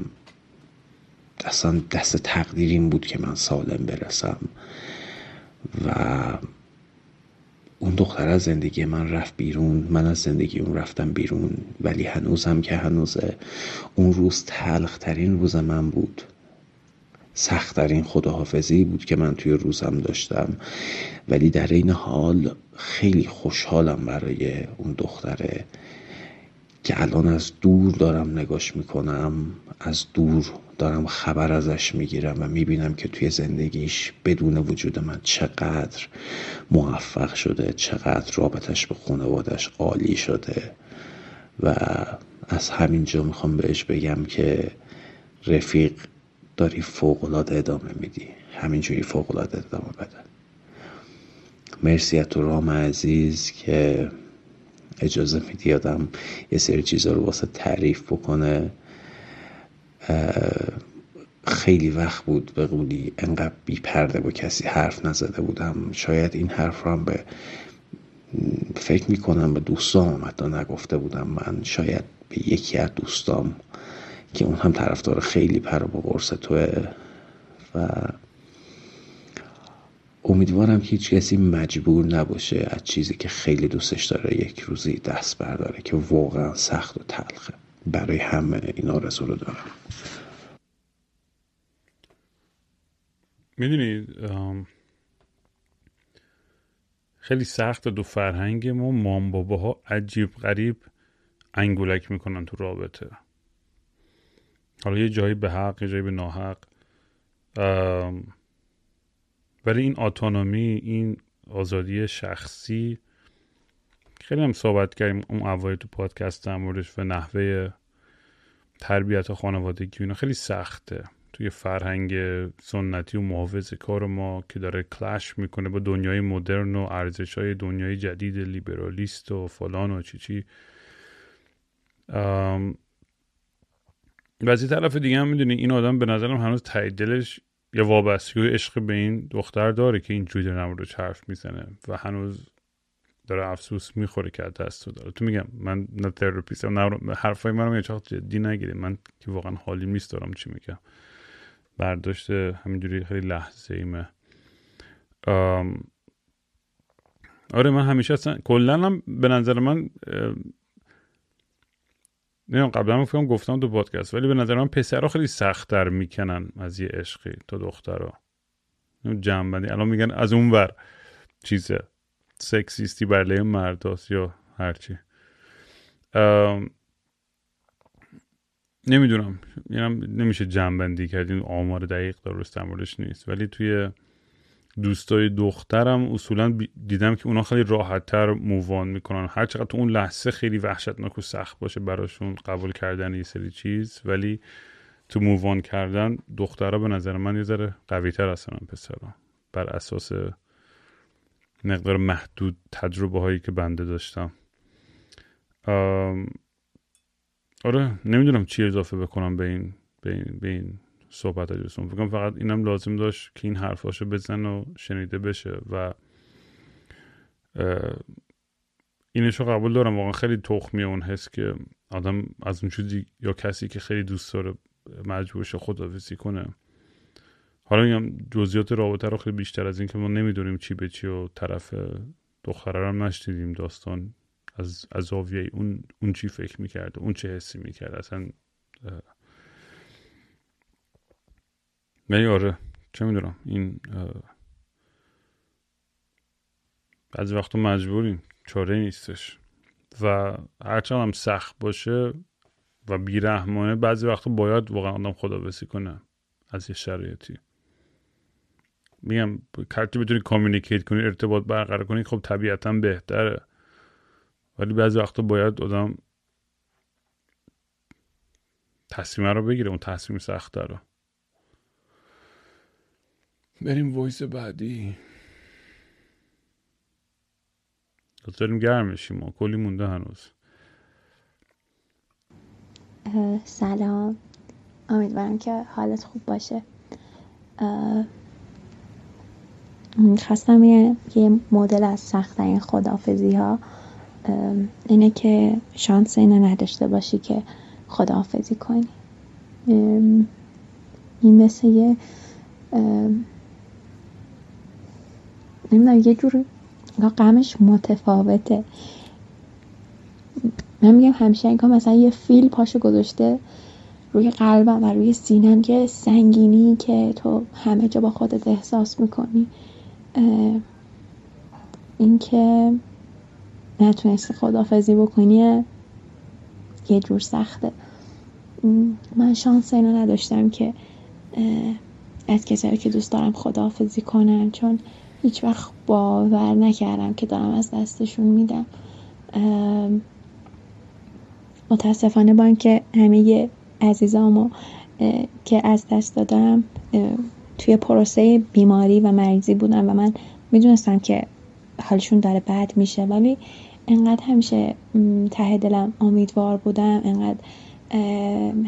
اصلا دست تقدیر این بود که من سالم برسم. و اون دختر از زندگی من رفت بیرون من از زندگی اون رفتم بیرون ولی هنوزم که هنوزه اون روز تلخترین روز من بود. سختترین خداحافظی بود که من توی روزم داشتم. ولی در این حال خیلی خوشحالم برای اون دختره که الان از دور دارم نگاش می‌کنم از دور دارم خبر ازش می‌گیرم و می‌بینم که توی زندگیش بدون وجود من چقدر موفق شده چقدر رابطش به خانوادش عالی شده. و از همینجا می‌خوام بهش بگم که رفیق داری فوقلاده ادامه میدی. همینجوری فوقلاده ادامه بده. مرسی تو رام عزیز که اجازه میدی آدم یه سری چیزا رو واسه تعریف بکنه. خیلی وقت بود به قولی انقدر بی پرده با کسی حرف نزده بودم. شاید این حرف رو هم به فکر می‌کنم به دوستام حتی نگفته بودم. من شاید به یکی از دوستام که اون هم طرفدار خیلی پر با قرص توه و امیدوارم که هیچ کسی مجبور نباشه از چیزی که خیلی دوستش داره یک روزی دست برداره که واقعا سخت و تلخه. برای همه این آرزو رو دارم. می‌دونی خیلی سخت دو فرهنگ ما مام ها عجیب غریب انگولک می‌کنن تو رابطه. حالا یه جایی به حق یه جایی به ناحق. ولی این اتونومی این آزادی شخصی خیلی هم صحبت کردیم اون اوایل تو پادکست در موردش و نحوه تربیت خانوادگی اینا. خیلی سخته. توی فرهنگ سنتی و محافظ کار ما که داره کلش می‌کنه با دنیای مدرن و ارزش های دنیای جدید لیبرالیست و فلان و چی چی. و از طرف دیگه هم می‌دونی این آدم به نظرم هنوز تای دلش یا وابستگی و عشق به این دختر داره که اینجوری رو حرف می‌زنه و هنوز داره افسوس می‌خوره که دست رو داره. تو میگم من نه تراپیستم نه حرفای منم یه چاق جدی نگیره من که واقعا حالی نیست دارم چی میگم. برداشت همینجوری خیلی لحظه ایمه آره من همیشه اصلا کلا هم به نظر من نمی‌دونم قبلا فکرم گفتم تو پادکست ولی به نظر من پسرها خیلی سختتر می‌کنن از یه عشقی تا دخترها جنبندی الان میگن از اون ور چیزه. سکسیستی برله مرداست یا هرچی. نمی‌دونم. یعنی نمیشه جنبندی کرد. این آمار دقیق درست نیست. ولی توی دوستای دخترم اصولا دیدم که اونا خیلی راحت تر مووان می‌کنن. هر چقدر تو اون لحظه خیلی وحشتناک و سخت باشه براشون قبول کردن یه سری چیز ولی تو مووان کردن دخترها به نظر من یه ذره قوی تر هستن پسرها. بر اساس مقدار محدود تجربه هایی که بنده داشتم. آره نمی‌دونم چی اضافه بکنم به این به این, به این صحبت دوستون فکرم فقط اینم لازم داشت که این حرفاشو بزن و شنیده بشه و اینشو قبول دارم. واقعا خیلی تخمیه اون حس که آدم از اون چیزی یا کسی که خیلی دوست داره مجبور شه خدافزی کنه. حالا میگم جزئیات رابطه رو خیلی بیشتر از این که ما نمی‌دونیم چی به چی و طرف دختره هم نشنیدیم داستان از از زاویه اون اون چی فکر می‌کرد اون چه حسی می‌کرد اصلا نه آره چه می‌دونم این بعضی وقتا مجبوریم چاره نیستش. و هرچند هم سخت باشه و بیرحمانه بعضی وقتا باید واقعا آدم خدا کنه از یه شرایطی. میگم کارتی بتونی کامیونیکیت کنی ارتباط برقرار کنی خب طبیعتا بهتره. ولی بعضی وقتا باید آدم تصمیم رو بگیره اون تصمیم سخته رو. بریم وایس بعدی. داریم گرم میشیم ما کلی مونده هنوز. سلام. امیدوارم که حالت خوب باشه. خواستم یه, یه مدل از سخت این خدافزی ها اینه که شانس اینو نداشته باشی که خداحافظی کنی. این مثل یه نمی‌دونم یه جور غمش متفاوته. من میگم همیشه انگار مثلا یه فیل پاشو گذاشته روی قلبم و روی سینم که سنگینی که تو همه جا با خودت احساس می‌کنی. اینکه نتونستی خدافزی بکنی یه جور سخته. من شانس اینو نداشتم که از کسایی که دوست دارم خداحافظی کنم چون هیچ وقت باور نکردم که دارم از دستشون میدم. متاسفانه با اینکه همه عزیزامو که از دست دادم توی پروسه بیماری و مریضی بودم و من می‌دونستم که حالشون داره بد میشه ولی انقدر همیشه ته دلم امیدوار بودم انقدر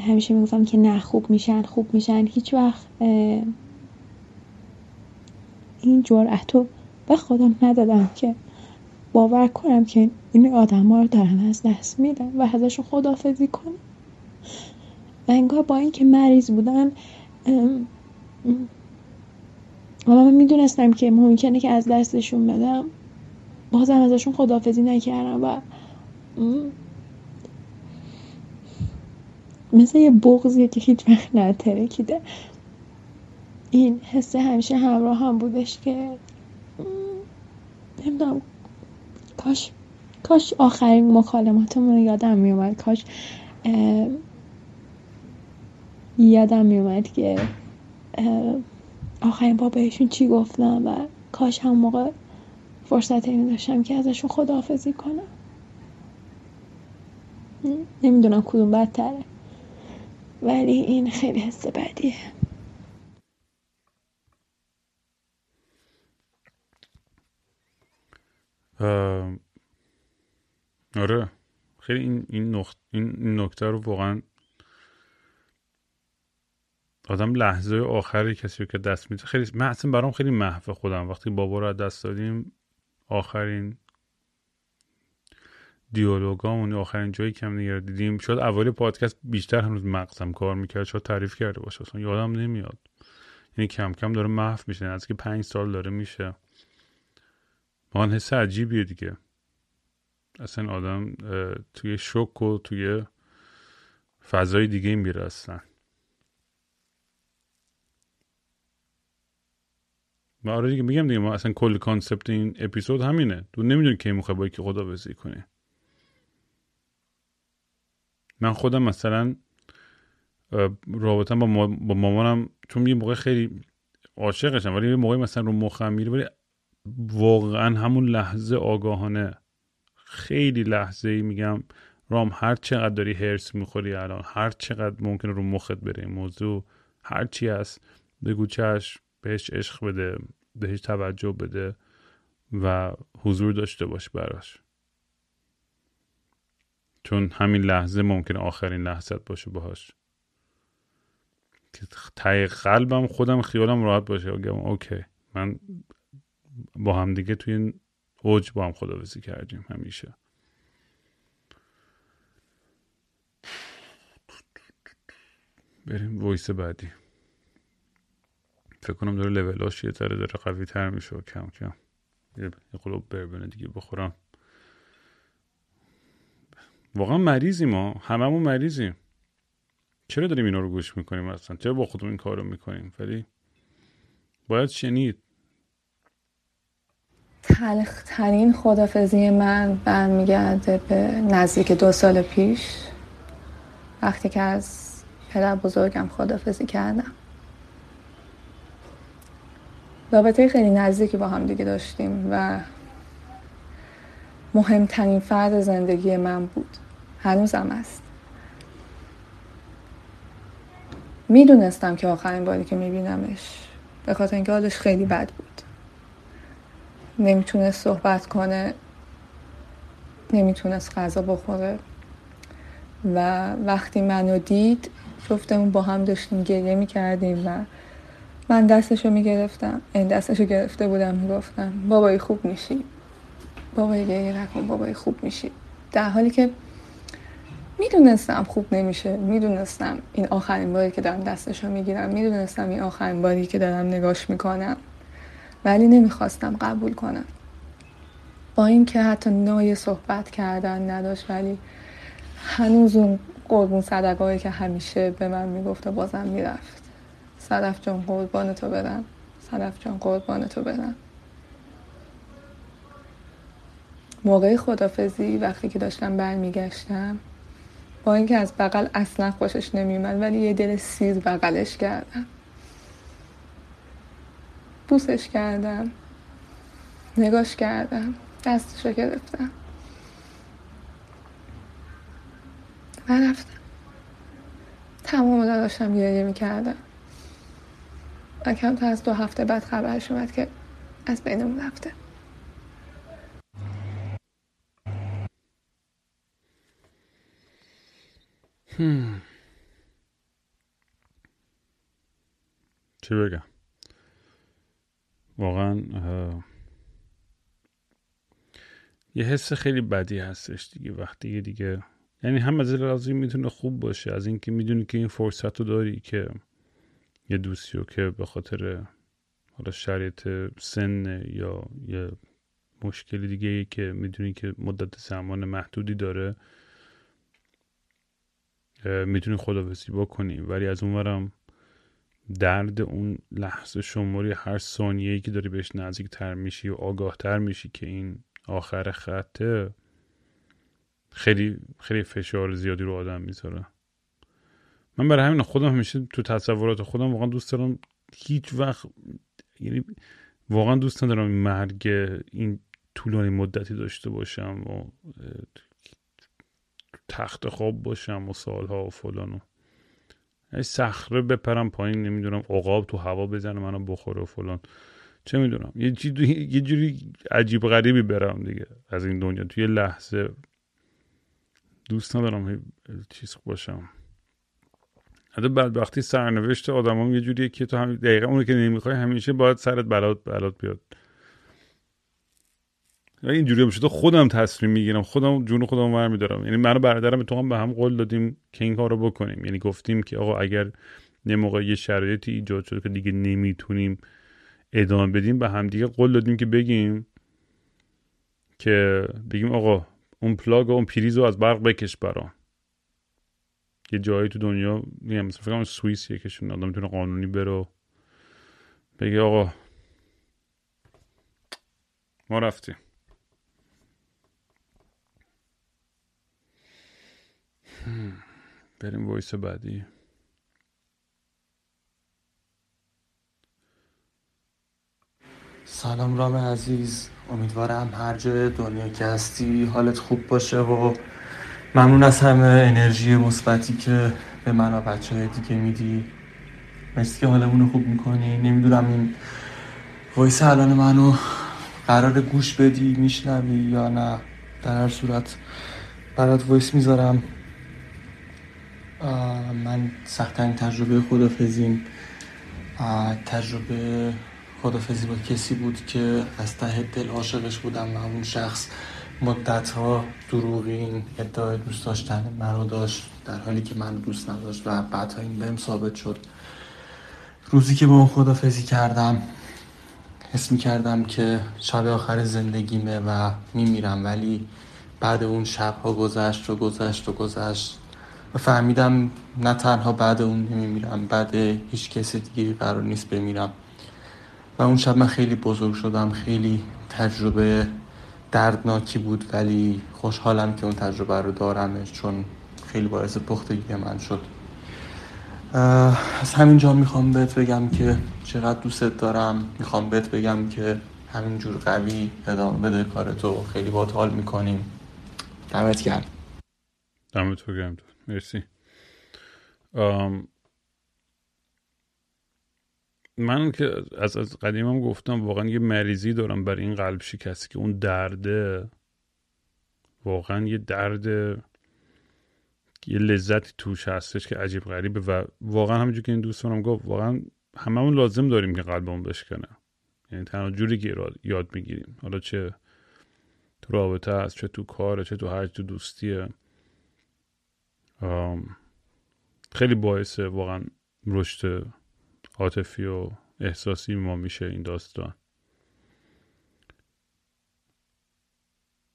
همیشه می‌گفتم که نه خوب میشن خوب میشن. هیچ وقت این جرأت رو به خودم ندادم که باور کنم که این آدم ها رو دارم از دست میدم و ازشون خدافزی کنم. و انگار با اینکه مریض بودن حالا من می‌دونستم که ممکنه که از دستشون بدم. بازم ازشون خدافزی نکردم و مثل یه بغضیه که هیچ وقت نترکیده. این حسه همیشه همراه هم بودش که نمی‌دونم. کاش کاش آخرین مکالماتمون رو یادم میومد کاش یادم میومد که آخرین با بهشون چی گفتم و کاش هم موقع فرصت اینو داشتم که ازشون خداحافظی کنم. نمی‌دونم کدوم بدتره. ولی این خیلی حس بدیه. آره. خیلی این این, نقط... این نکته رو واقعا آدم لحظه آخری کسی که دست میده. خیلی من اصلا برام خیلی محو خودم. وقتی بابا رو دست دادیم آخرین دیالوگامون آخرین جایی که هم دیگه دیدیم. شاید اول پادکست بیشتر هنوز مغزم کار می‌کرد شاید تعریف کرده باشه. اصلا یادم نمیاد. یعنی کم کم داره محو میشه. از که پنج سال داره میشه. آن حس عجیبیه دیگه. اصلا آدم توی شک و توی فضای دیگه میره اصلا. آره دیگه میگم دیگه ما اصلا کل کانسپت این اپیزود همینه. تو نمی‌دونی که می‌خوای با که خدا بزی کنی من خودم مثلا رابطم با, با مامانم چون یه موقع خیلی عاشقشم ولی یه موقع مثلا رو مخم میره ولی واقعا همون لحظه آگاهانه خیلی لحظه ای میگم رام هر چقدر داری هرس می‌خوری الان هر چقدر ممکنه رو مخت بره این موضوع هر چی هست بگو چشم. بهش عشق بده بهش توجه بده و حضور داشته باش براش. چون همین لحظه ممکنه آخرین لحظت باشه باهاش. که تای قلبم خودم خیالم راحت باشه. بگم اوکی من با هم دیگه توی این اوج با هم خداوزی کردیم همیشه. بریم وایس بعدی. فکر کنم داره لولاش یه ذره داره قوی تر میشه و کم کم. یه قلوب بربنه دیگه بخورم. واقعا مریضیم ما. هممون مریضیم. چرا داریم اینا رو گوش می‌کنیم اصلا؟ چرا با خودمون این کار رو می‌کنیم؟ ولی باید شنید. تلخترین خدافزی من برمیگرده به نزدیک دو سال پیش وقتی که از پدر بزرگم خدافزی کردم. رابطه خیلی نزدیکی با هم دیگه داشتیم و مهمترین فرد زندگی من بود. هنوزم است می‌دونستم که آخرین باری که میبینمش. به خاطر اینکه حالش خیلی بد بود. نمی‌تونست صحبت کنه. نمی‌تونست غذا بخوره. و وقتی منو دید جفتمون با هم داشتیم گریه می‌کردیم و من دستشو می‌گرفتم. این دستشو گرفته بودم می‌گفتم بابایی خوب میشی. بابایی گریه نکن بابایی خوب میشی. در حالی که می‌دونستم خوب نمیشه. می‌دونستم این آخرین باری که دارم دستشو می‌گیرم. می‌دونستم این آخرین باری که دارم نگاش می‌کنم. ولی نمی‌خواستم قبول کنم. با اینکه حتی نای صحبت کردن نداشت ولی هنوز اون قربون صدقایی که همیشه به من می‌گفت و بازم می‌رفت. صدف جان قربان تو برم. صدف جان قربان تو برم. موقع خدافزی وقتی که داشتم برمیگشتم با اینکه از بغل اصلا خوشش نمیومد ولی یه دل سیر بغلش کردم. بوسش کردم. نگاش کردم. دستش رو گرفتم. و رفتم. تمام داشتم گریه می‌کردم. و کمتر از دو هفته بعد خبرش اومد که از بینمون رفته. چی بگم؟ واقعا یه حس خیلی بدی هستش دیگه. وقتی دیگه یعنی هم از این می‌تونه خوب باشه از اینکه می‌دونی که این فرصت رو داری که یه دوستی رو که به خاطر حالا شرایط سن یا یه مشکلی دیگه ای که می‌دونی که مدت زمان محدودی داره می‌تونی خدافزی بکنی. ولی از اونورم درد اون لحظه شماری هر ثانیه‌ای که داری بهش نزدیک تر میشی و آگاه تر میشی که این آخر خطه خیلی خیلی فشار زیادی رو آدم می‌ذاره. من برای همین خودم همیشه تو تصورات خودم واقعا دوست دارم هیچ وقت یعنی واقعا دوست ندارم این مرگ این طولانی مدتی داشته باشم و تخت خواب باشم و سالها و فلان و صخره بپرم پایین نمی‌دونم عقاب تو هوا بزنه منو بخوره و فلان. چه می‌دونم؟ یه, یه جوری عجیب غریبی برم دیگه از این دنیا. توی لحظه دوست ندارم چیز باشم. حتی بعد وقتی سرنوشت آدم یه جوریه که تو هم دقیقا اونو که نمی‌خوای همیشه باید سرت بلات بلات بیاد. اینجوری میشه. تو خودم تصمیم می‌گیرم. خودم جون خودم ور میدارم یعنی من و برادرم تو هم به هم قول دادیم که این کار رو بکنیم. یعنی گفتیم که آقا اگر یه موقع یه شرایطی ایجاد شده که دیگه نمی‌تونیم ادامه بدیم به هم دیگه قول دادیم که بگیم که بگیم آقا اون plug و اون پریز رو از برق بکش برام. یه جایی تو دنیا میگم مثلا فکر سوئیس یکیشون آدم می‌تونه قانونی بره بگه آقا ما رفتیم. بریم voice بعدی. سلام رام عزیز. امیدوارم هر جای دنیا که هستی حالت خوب باشه و ممنون از همه انرژی مثبتی که به من و بچه های دیگه میدی. مرسی که حالمون خوب می‌کنی. نمی‌دونم این voice الان منو قرار گوش بدی میشنوی یا نه. در هر صورت برات voice می‌ذارم. من سختترین تجربه خدافظیم. تجربه خدافزی با کسی بود که از ته دل عاشقش بودم و اون شخص مدت ها دروغین ادعای دوست داشتن مرا داشت در حالی که من دوست نداشت و بعدها این بهم ثابت شد. روزی که با اون خدافزی کردم حس می کردم که شب آخر زندگیمه و میمیرم ولی بعد اون شبها گذشت و گذشت و گذشت و فهمیدم نه تنها بعد اون نمیمیرم بعد هیچ کسی دیگه قرار نیست بمیرم. و اون شب من خیلی بزرگ شدم خیلی تجربه دردناکی بود ولی خوشحالم که اون تجربه رو دارمش چون خیلی باعث پختگی من شد. از همینجا می‌خوام بهت بگم که چقدر دوستت دارم. می‌خوام بهت بگم که همینجور قوی ادامه بده کارتو خیلی با حال می‌کنیم. دمت گرم. دمت گرم مرسی. من که از از قدیمم گفتم واقعا یه مریضی دارم برای این قلب شکستی که اون درده واقعا یه درد یه لذتی توش هستش که عجیب غریبه و واقعا همونجور که این دوستانم گفت واقعا هممون لازم داریم که قلبمون بشکنه. یعنی تنها جوری که یاد می‌گیریم حالا چه تو رابطه هست چه تو کاره چه تو هر تو دوستیه. خیلی باعث واقعا رشد عاطفی و احساسی ما میشه این داستان.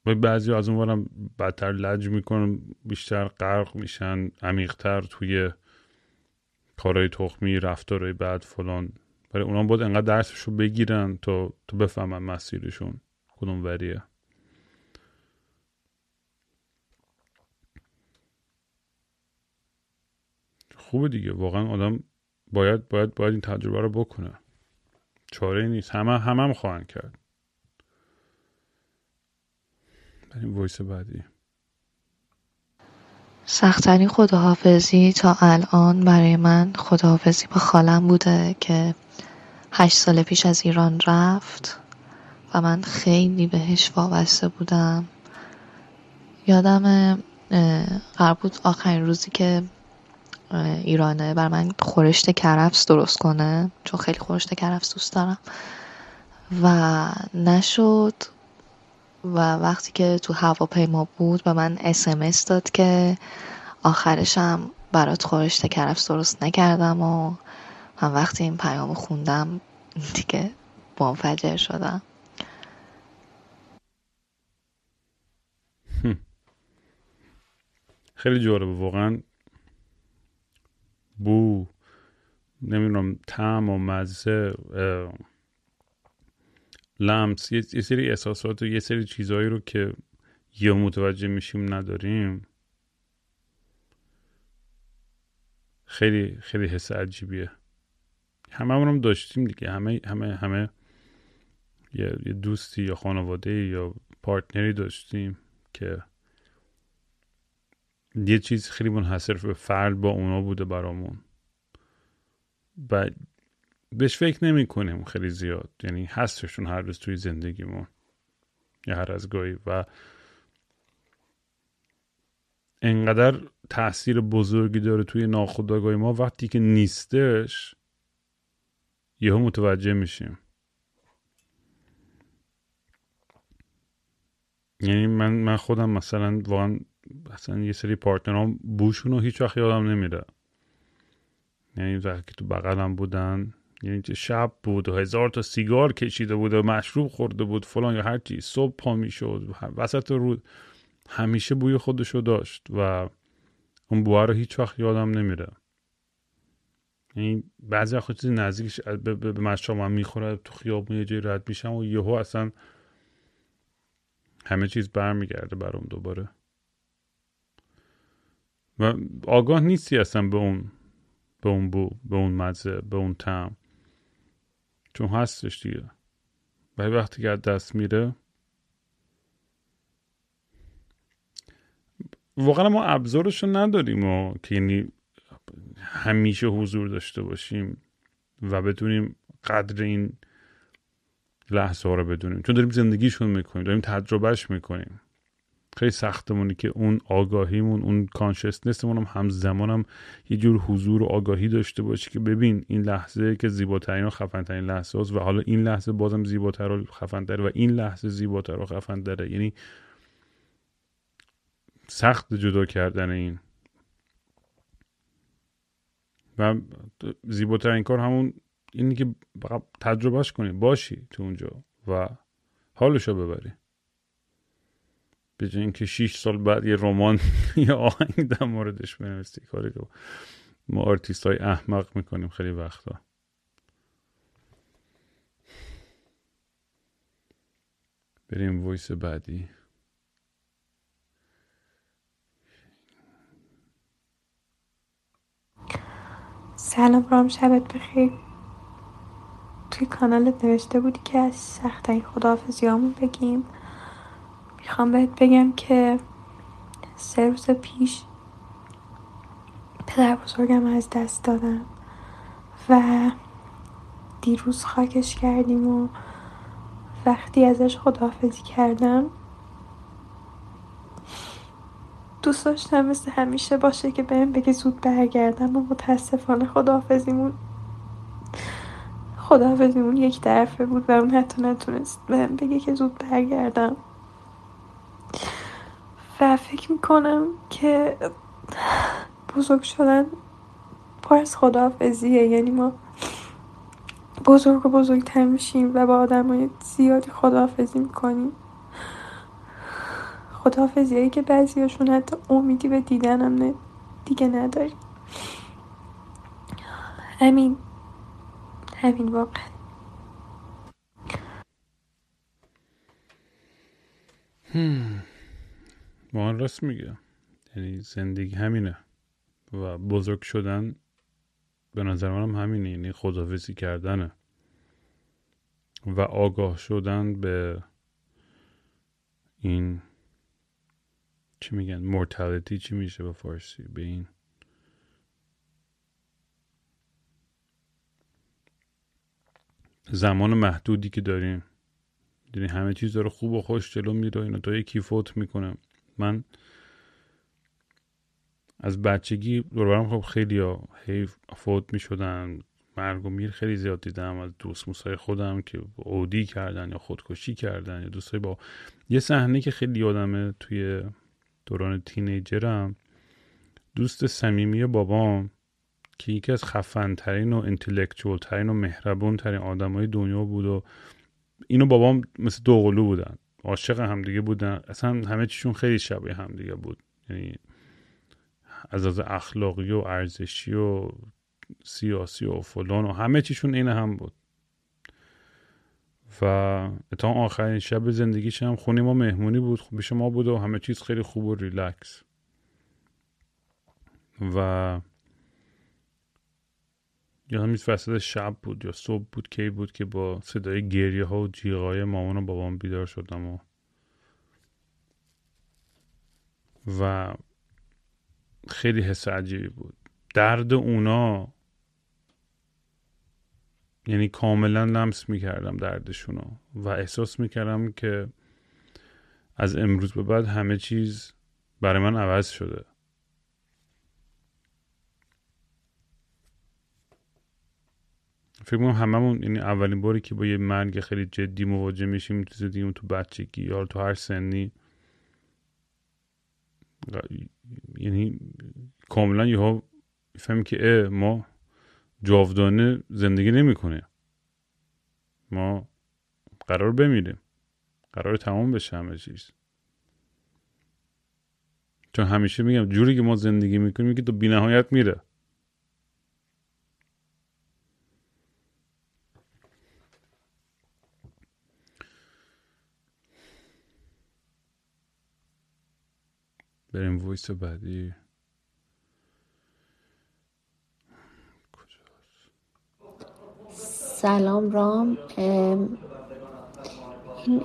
و بعضی از اونورم بدتر لج می‌کنن بیشتر غرق میشن عمیقتر توی کارهای تخمی رفتارهای بعد فلان. برای اونا باید انقدر درسشو بگیرن تا تو بفهمن مسیرشون کدوم وریه. خوبه دیگه واقعا آدم باید باید باید این تجربه رو بکنه. چاره نیست. همه همه هم خواهند کرد. بریم ویس بعدی. سختترین خداحافظی تا الان برای من خداحافظی با خالم بوده که هشت سال پیش از ایران رفت و من خیلی بهش وابسته بودم. یادم قرار بود آخرین روزی که ایرانه. بر من خورشت کرفس درست کنه چون خیلی خورشت کرفس دوست دارم. و نشد. و وقتی که تو هواپیما بود به من اسمس داد که آخرشم برات خورشت کرفس درست نکردم و من وقتی این پیام خوندم دیگه منفجر شدم. خیلی جالبه واقعا. بو نمی‌دونم تعم و مزه لمس یه سری احساسات و یه سری چیزهایی رو که یا متوجه میشیم نداریم. خیلی خیلی حس عجیبیه. همه هم داشتیم دیگه. همه همه همه یه دوستی یا خانواده یا پارتنری داشتیم که یه چیز خیلی منحصر به فرد با اونا بوده برامون. و بهش فکر نمی کنیم خیلی زیاد. یعنی هستشون هر روز توی زندگیمون. یا هر از گاهی. و انقدر تاثیر بزرگی داره توی ناخودآگاه ما. وقتی که نیستش یهو متوجه میشیم. یعنی من من خودم مثلا واقعا اصلا یه سری پارتنرام بوشون رو هیچ وقت یادم نمیره. یعنی وقتی که تو بغلم بودن یعنی شب بود و هزار تا سیگار کشیده بود و مشروب خورده بود فلان یا هر چیز صبح پا می‌شد وسط رود همیشه بوی خودشو داشت و اون بوه رو هیچ وقت یادم نمیره. یعنی بعضی وقت چیزی نزدیکش به, مشام هم می‌خوره تو خیابون یه جایی رد میشم و یهو اصلا همه چیز برمیگرده برام دوباره. و آگاه نیستی اصلا به اون به اون بو به اون مزه به اون تم چون هستش دیگه. ولی وقتی که دست میره واقعا ما ابزارش نداریم و که یعنی همیشه حضور داشته باشیم و بدونیم قدر این لحظه ها رو بدونیم. چون داریم زندگیشون می‌کنیم داریم تجربهش می‌کنیم. خیلی سختمونی که اون آگاهیمون اون کانشسنسمون هم همزمان هم یه جور حضور و آگاهی داشته باشه که ببین این لحظه که زیباترین و خفنترین لحظه هست و حالا این لحظه بازم زیباتر و خفنتر و این لحظه زیباتر و خفنتره. یعنی سخت جدا کردن این. و زیباترین کار همون اینی که تجربهش کنی باشی تو اونجا و حالشو ببری. به اینکه 6 سال بعد یه رمان یا آهنگ در موردش بنویسی. کاری رو ما آرتیست های احمق می‌کنیم خیلی وقتا. بریم voice بعدی. سلام رام شبت بخیر. توی کانالت نوشته بودی که از سختترین خداحافظیامون بگیم. می‌خوام بهت بگم که سه روز پیش پدر بزرگم از دست دادم و دیروز خاکش کردیم و وقتی ازش خداحافظی کردم دوست داشتم مثل همیشه باشه که بهم بگه زود برگردم و متاسفانه خداحافظیمون خداحافظیمون یک طرفه بود و اون حتی نتونست بهم بگه که زود برگردم. و فکر می‌کنم که بزرگ شدن پر از خداحافظیه. یعنی ما بزرگ و بزرگتر میشیم و با آدم های زیادی خداحافظی می‌کنیم. خداحافظی که بعضیاشون حتی امیدی به دیدنم دیگه نداریم. همین همین واقعا. واقعا راست میگه. یعنی زندگی همینه. و بزرگ شدن به نظر منم همینه. یعنی خداحافظی کردنه. و آگاه شدن به این چی میگن؟ مورتالیتی چی میشه به فارسی؟ به این زمان محدودی که داریم. یعنی همه چیز داره خوب و خوش جلو میره اینا. تا یکی فوت می‌کنه. من از بچگی دوربرم خب خیلی حیف فوت می شدن مرگ و میر خیلی زیاد دیدم از دوست موسای خودم که اودی کردن یا خودکشی کردن یا دوستای با یه صحنه که خیلی یادمه توی دوران تینیجرم دوست صمیمی بابام که یکی از خفنترین و انتلکچوال ترین و مهربون ترین آدمای دنیا بود و اینو بابام مثل دوقلو بودن. عاشق همدیگه بودن. اصلا همه چیشون خیلی شبیه همدیگه بود. یعنی از از اخلاقی و ارزشی و سیاسی و فلان و همه چیشون این هم بود. و تا آخرین شب زندگیش هم خونه ما مهمونی بود خوبی ما بود و همه چیز خیلی خوب و ریلکس. و یا همین وسط شب بود یا صبح بود کی بود که با صدای گریه ها و جیغای مامان و بابام بیدار شدم و و خیلی حس عجیبی بود. درد اونا یعنی کاملا لمس می‌کردم دردشونو و احساس می‌کردم که از امروز به بعد همه چیز برای من عوض شده. فکر کنم هممون یعنی اولین باری که با یه مرگ خیلی جدی مواجه میشیم تو زندگیمون تو بچگی یا تو هر سنی. یعنی کاملا یهو فهمی که ما جاودانه زندگی نمی‌کنه ما قرار بمیریم. قرار تمام بشه همه چیز. چون همیشه میگم جوری که ما زندگی می‌کنیم که تو بینهایت میره. بریم ویس بعدی. سلام رام. این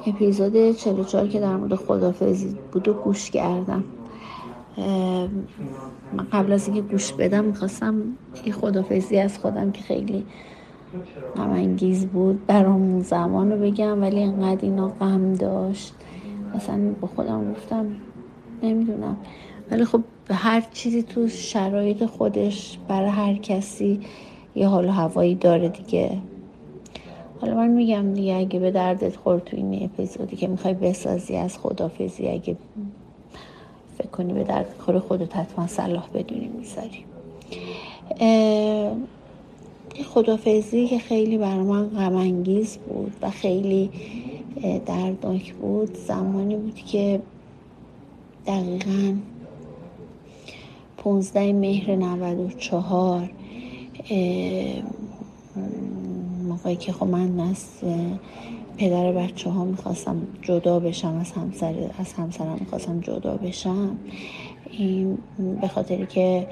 اپیزود 44 که در مورد خدافزی بود و گوش کردم. من قبل از اینکه گوش بدم می‌خواستم یه خدافزی از خودم که خیلی انگیز بود برام زمان رو بگم ولی انقدر اینا غم داشت. مثلا با خودم گفتم نمی‌دونم. ولی خب هر چیزی تو شرایط خودش برای هر کسی یه حال و هوایی داره دیگه. حالا من میگم دیگه اگه به دردت خورد تو این اپیزودی که می‌خوای بسازی از خدافزی اگه فکر کنی به درد خور خودت حتما صلاح بدونی می‌ذاری. خدافزی که خیلی برای من غمانگیز بود و خیلی دردناک بود زمانی بود که دقیقا 15 مهر 94 موقعی که خب من از پدر بچه ها می‌خواستم جدا بشم از همسر از همسرم می‌خواستم جدا بشم این به خاطری که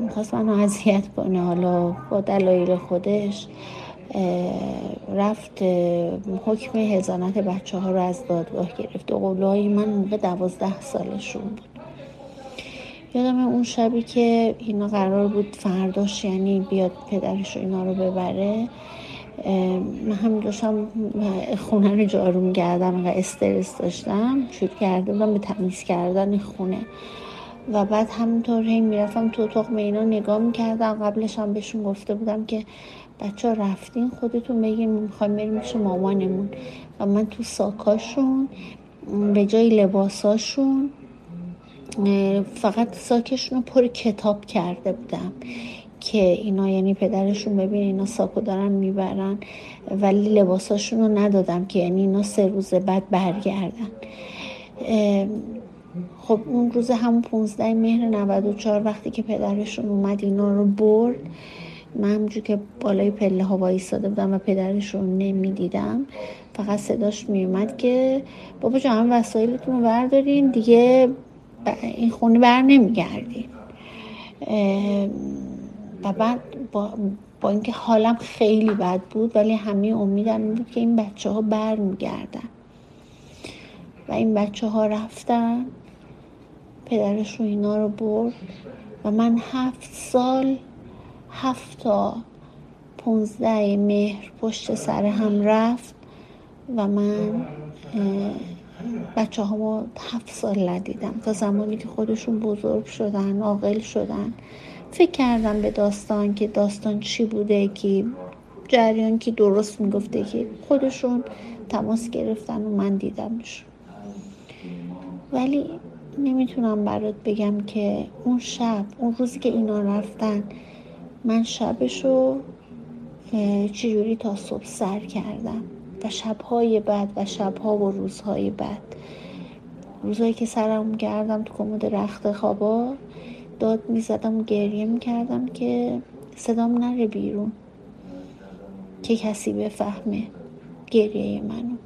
می‌خواست منو اذیت کنه حالا با دلایل خودش رفت حکم هزانت بچه ها رو از دادگاه گرفت. و قولای من موقع دوازده سالشون بود. یادم اون شبی که اینا قرار بود فرداش یعنی بیاد پدرش اینا رو ببره من هم داشتم خونه رو جارو میگردم و استرس داشتم. شروع کرده بودم به تمیز کردن خونه. و بعد همینطور هی می‌رفتم تو اتاق اینا نگاه می‌کردم. قبلش هم بهشون گفته بودم که بچه ها رفتین خودتون بگین می‌خوایم بریم میشه مامانمون. و من تو ساکاشون به جای لباساشون فقط ساکشون رو پر کتاب کرده بودم. که اینا یعنی پدرشون ببین اینا ساکو دارن می‌برن ولی لباساشون رو ندادم که یعنی اینا سه روز بعد برگردن. خب اون روز همون 15 مهر 94 وقتی که پدرشون اومد اینا رو برد من همونجور که بالای پله ها وایستاده بودم و پدرش رو نمی‌دیدم فقط صداش میومد که بابا جان وسایلتون رو بردارین دیگه این خونه بر نمیگردین. و بعد با, با اینکه حالم خیلی بد بود ولی همه امیدم بود که این بچه ها بر میگردن. و این بچه ها رفتن پدرش رو اینا رو برد. و من هفت سال هفت تا پونزده مهر پشت سر هم رفت و من بچه ها هفت سال ندیدم. تا زمانی که خودشون بزرگ شدن عاقل شدن. فکر کردم به داستان که داستان چی بوده که جریان که درست می‌گفته که خودشون تماس گرفتن و من دیدمشون ولی نمی‌تونم برات بگم که اون شب اون روزی که اینا رفتن من شبشو چجوری تا صبح سر کردم؟ و شبهای بعد و شبها و روزهای بعد. روزهایی که سرم کردم تو کمد رخت خوابا داد می‌زدم و گریه می‌کردم که صدام نره بیرون که کسی بفهمه گریه منو.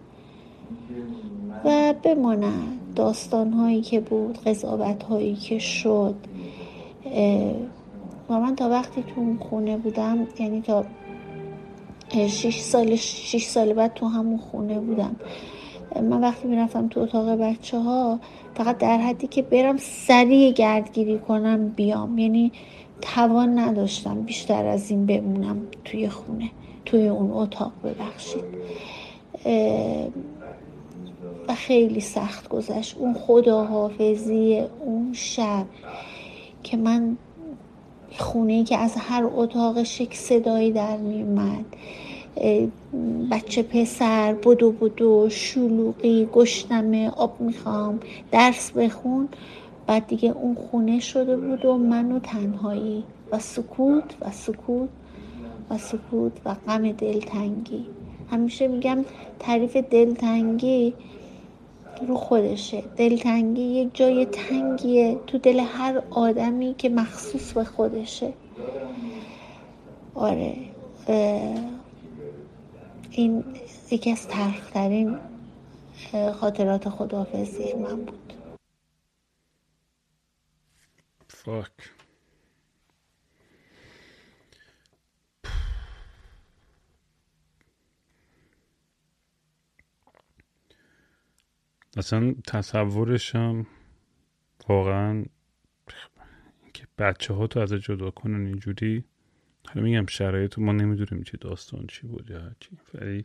و بماند داستان هایی که بود قضاوت هایی که شد و من تا وقتی تو اون خونه بودم یعنی تا شش سال شش سال بعد تو همون خونه بودم. من وقتی می‌رفتم تو اتاق بچه ها فقط در حدی که برم سریع گردگیری کنم بیام. یعنی توان نداشتم بیشتر از این بمونم توی خونه توی اون اتاق ببخشید. و خیلی سخت گذشت. اون خداحافظی اون شب که من خونه ای که از هر اتاقش یک صدایی در میومد بچه پسر بدو بدو شلوغی گشنمه آب می‌خوام درس بخون. بعد دیگه اون خونه شده بود و من و تنهایی. و سکوت و سکوت و سکوت و غم دلتنگی. همیشه میگم تعریف دلتنگی رو خودشه. دلتنگی یه جای تنگیه. تو دل هر آدمی که مخصوص به خودشه. آره. این یکی از ترخترین خاطرات خداحافظی من بود. فاک اصلا تصورشم واقعا که بچه ها تو از جدا کنن اینجوری حالا میگم شرایط ما نمی‌دونیم چه داستان چی بود یا هرچی ولی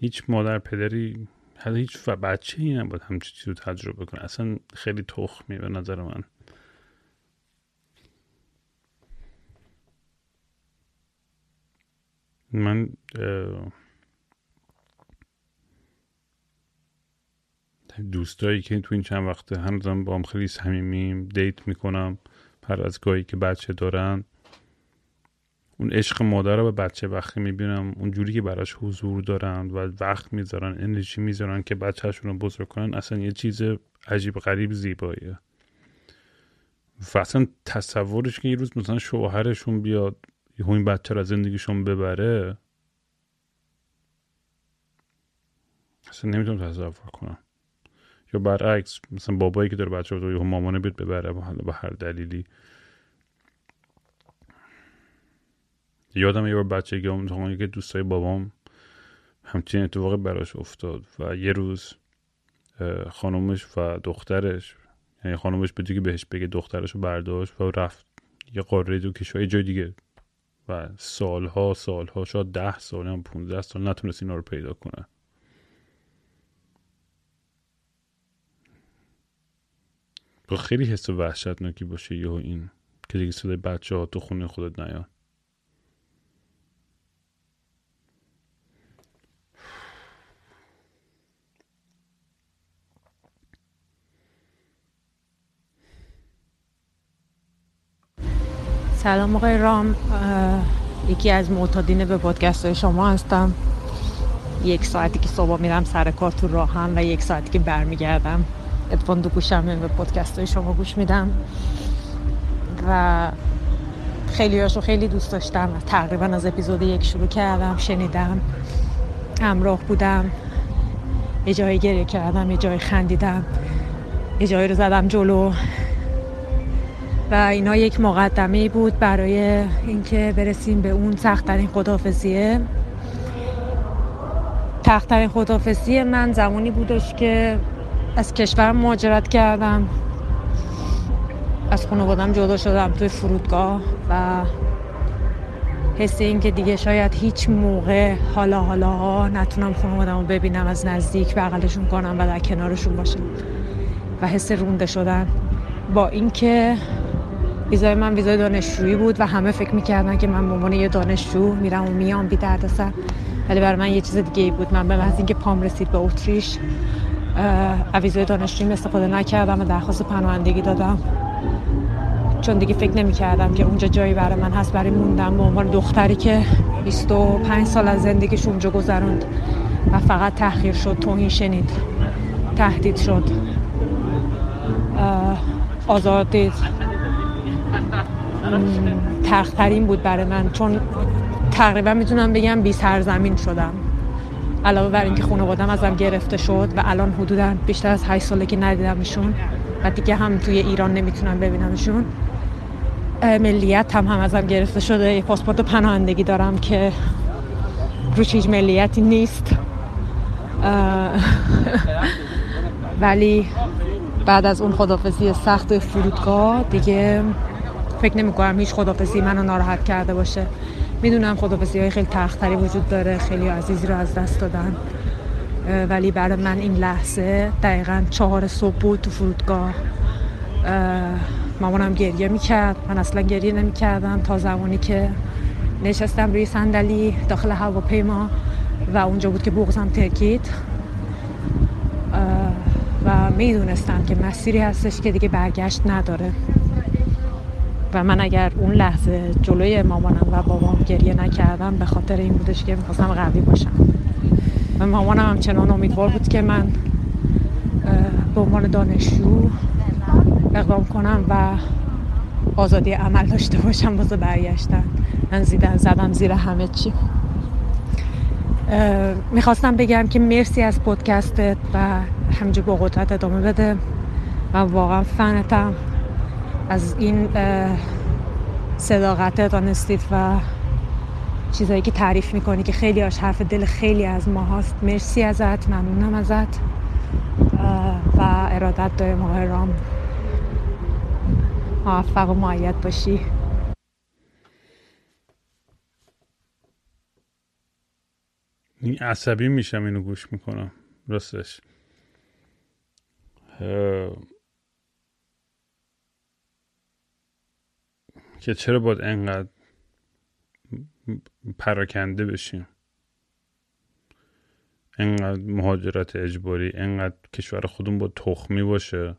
هیچ مادر پدری حالا هیچ بچه ای نباید همچی چیز رو تجربه کنه. اصلا خیلی تخمی به نظر من. من دوستایی که تو این چند وقته هنوزم با هم خیلی صمیمیم دیت می‌کنم هر از گاهی که بچه دارن. اون عشق مادر رو به بچه وقتی می‌بینم اون جوری که براش حضور دارن و وقت می‌ذارن انرژی می‌ذارن که بچهشون رو بزرگ کنن اصلا یه چیز عجیب غریب زیباییه. و اصلا تصورش که یه روز مثلا شوهرشون بیاد یه این بچه رو از زندگیشون ببره اصلا نمی‌تونم تصور کنم. یا برعکس مثلا بابایی که داره بچه رو یا مامانه بیاد ببره به هر دلیلی. یادم یه بار بچگی هم که دوستای بابام همچین اتفاقی براش افتاد و یه روز خانومش و دخترش یعنی خانومش به که بهش بگه دخترش رو برداشت و رفت یه قاره دو کشور جای دیگه. و سالها سالها شاید ده سال یا پونزده سال نتونست اینا رو پیدا کنه. با خیلی حس وحشتناکی باشه یه این که دیگه صدای بچه ها تو خونه خودت نیان سلام آقای رام. یکی از معتادین به پادکست شما هستم. یک ساعتی که صبح میرم سر کار تو راهم و یک ساعتی که برمیگردم. ادفان دو به پادکست های شما گوش میدم. و خیلی هاشو خیلی دوست داشتم. تقریبا از اپیزود یک شروع کردم شنیدم همراه بودم یه جایی گریه کردم یه جایی خندیدم یه جایی رو زدم جلو. و اینا یک مقدمه بود برای اینکه برسیم به اون سختترین خدافزیه تخترین خدافزی من زمانی بودش که از کشورم مهاجرت کردم. از خانوادم جدا شدم توی فرودگاه و حس این که دیگه شاید هیچ موقع حالا حالا ها نتونم خانوادم رو ببینم از نزدیک بغلشون کنم و در کنارشون باشم و حس رونده شدن. با اینکه ویزای من ویزای دانشجویی بود و همه فکر می‌کردن که من به عنوان یه دانشجو میرم و میام بی سر ولی برای من یه چیز دیگه بود. من به محض اینکه پام رسید به اتریش ویزای دانشجویی استفاده نکردم و درخواست پناهندگی دادم. چون دیگه فکر نمی کردم که اونجا جایی برای من هست برای موندم به عنوان دختری که 25 سال از زندگیش اونجا گذروند و فقط تحقیر شد توهین شنید تهدید شد. آزادی تخترین بود برای من. چون تقریبا می‌تونم بگم بی سرزمین شدم. علاوه بر اینکه خانوادم ازم گرفته شد و الان حدودا بیشتر از 8 ساله که ندیدمشون و دیگه هم توی ایران نمی‌تونم ببینمشون. ملیت هم هم ازم گرفته شده. یه پاسپورت پناهندگی دارم که روش هیچ ملیتی نیست. ولی بعد از اون خدافزی سخت فرودگاه دیگه فکر نمی کنم هیچ خدافزی منو ناراحت کرده باشه. می‌دونم خدافزی های خیلی تختری وجود داره خیلی عزیزی رو از دست دادن. ولی برای من این لحظه دقیقا چهار صبح بود تو فرودگاه. مامانم گریه می‌کرد من اصلا گریه نمی‌کردم تا زمانی که نشستم روی صندلی داخل هواپیما و اونجا بود که بغزم ترکید. و می‌دونستم که مسیری هستش که دیگه برگشت نداره. و من اگر اون لحظه جلوی مامانم و بابام گریه نکردم به خاطر این بودش که می‌خواستم قوی باشم. و مامانم هم چنان امیدوار بود که من به عنوان دانشجو اقدام کنم و آزادی عمل داشته باشم واسه برگشتن. من زیدن زدم زیر همه چی. می‌خواستم بگم که مرسی از پودکستت و همینجور با قدرت ادامه بده. و واقعا فنتم. از این صداقت دانستید و چیزایی که تعریف می‌کنی که خیلی هاش حرف دل خیلی از ما هاست مرسی ازت ممنونم ازت. و ارادت دایم آقای رام. موفق و معید باشی. عصبی میشم اینو گوش می‌کنم. راستش. که چرا باید انقدر پراکنده بشیم؟ انقدر مهاجرت اجباری انقدر کشور خودمون با تخمی باشه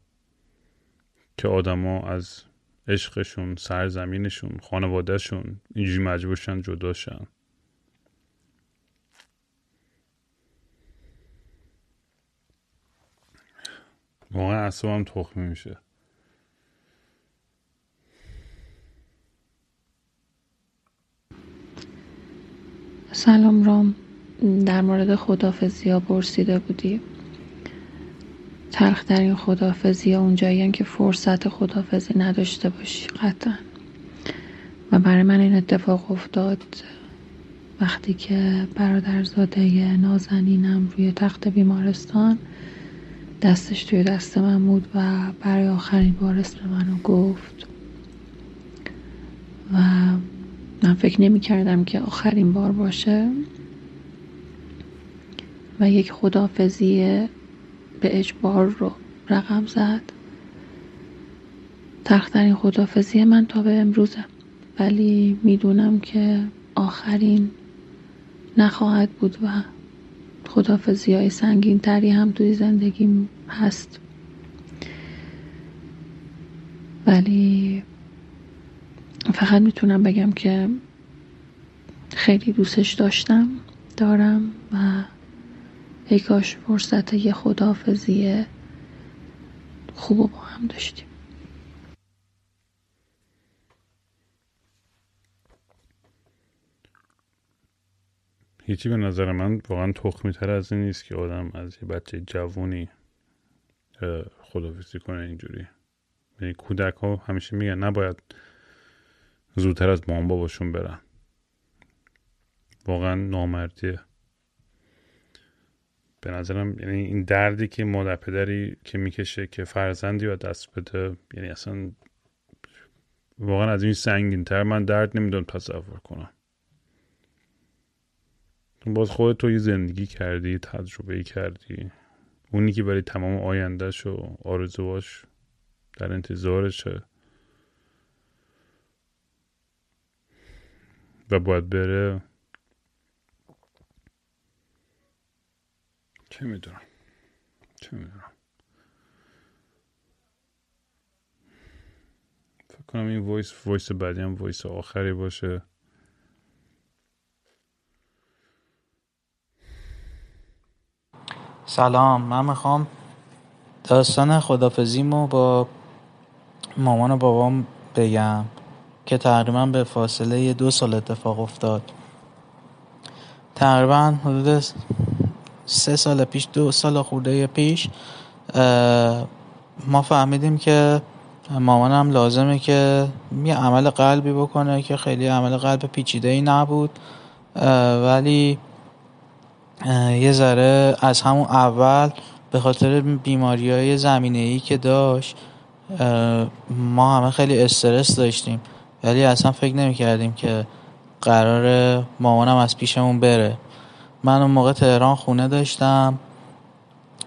که آدما از عشقشون سرزمینشون خانوادهشون اینجوری مجبورشن جداشن واقعا اصابم تخمی میشه. سلام رام. در مورد خدافزی ها پرسیده بودی. تلخترین خدافزی ها اونجایی که فرصت خدافزی نداشته باشی قطعا. و برای من این اتفاق افتاد وقتی که برادرزاده نازنینم روی تخت بیمارستان دستش توی دست من بود و برای آخرین بار اسم منو گفت. و من فکر نمی کردم که آخرین بار باشه. و یک خدافزی به اجبار رو رقم زد. تخترین خدافزی من تا به امروزه. ولی می‌دونم که آخرین نخواهد بود و خدافزی های سنگین تری هم توی زندگیم هست. ولی فقط می‌تونم بگم که خیلی دوستش داشتم دارم و ای کاش فرصت یه خداحافظی خوب با هم داشتیم. هیچی به نظر من واقعا تخمی تر از این نیست که آدم از یه بچه جوونی خدافزی کنه اینجوری. یعنی کودک ها همیشه میگن نباید زودتر از مام باباشون برن واقعا نامردیه. به نظرم یعنی این دردی که مادر پدری که می‌کشه که فرزندی رو دست بده یعنی اصلا واقعا از این سنگین تر من درد نمی‌دونم تصور کنم. باز خودت توی زندگی کردی تجربه کردی. اونی که برای تمام آیندهش و آرزواش در انتظارشه. و باید بره. چه می‌دونم؟ چه می‌دونم؟ فکر کنم این وایس وایس بعدی هم voice آخری باشه. سلام من می‌خوام داستان خدافزیمو با مامان و بابام بگم. که تقریبا به فاصله دو سال اتفاق افتاد. تقریبا حدود سه سال پیش دو سال خورده پیش ما فهمیدیم که مامانم لازمه که یه عمل قلبی بکنه که خیلی عمل قلب پیچیده ای نبود ولی یه ذره از همون اول به خاطر بیماری های زمینه ای که داشت ما همه خیلی استرس داشتیم. ولی اصلا فکر نمی کردیم که قرار مامانم از پیشمون بره. من اون موقع تهران خونه داشتم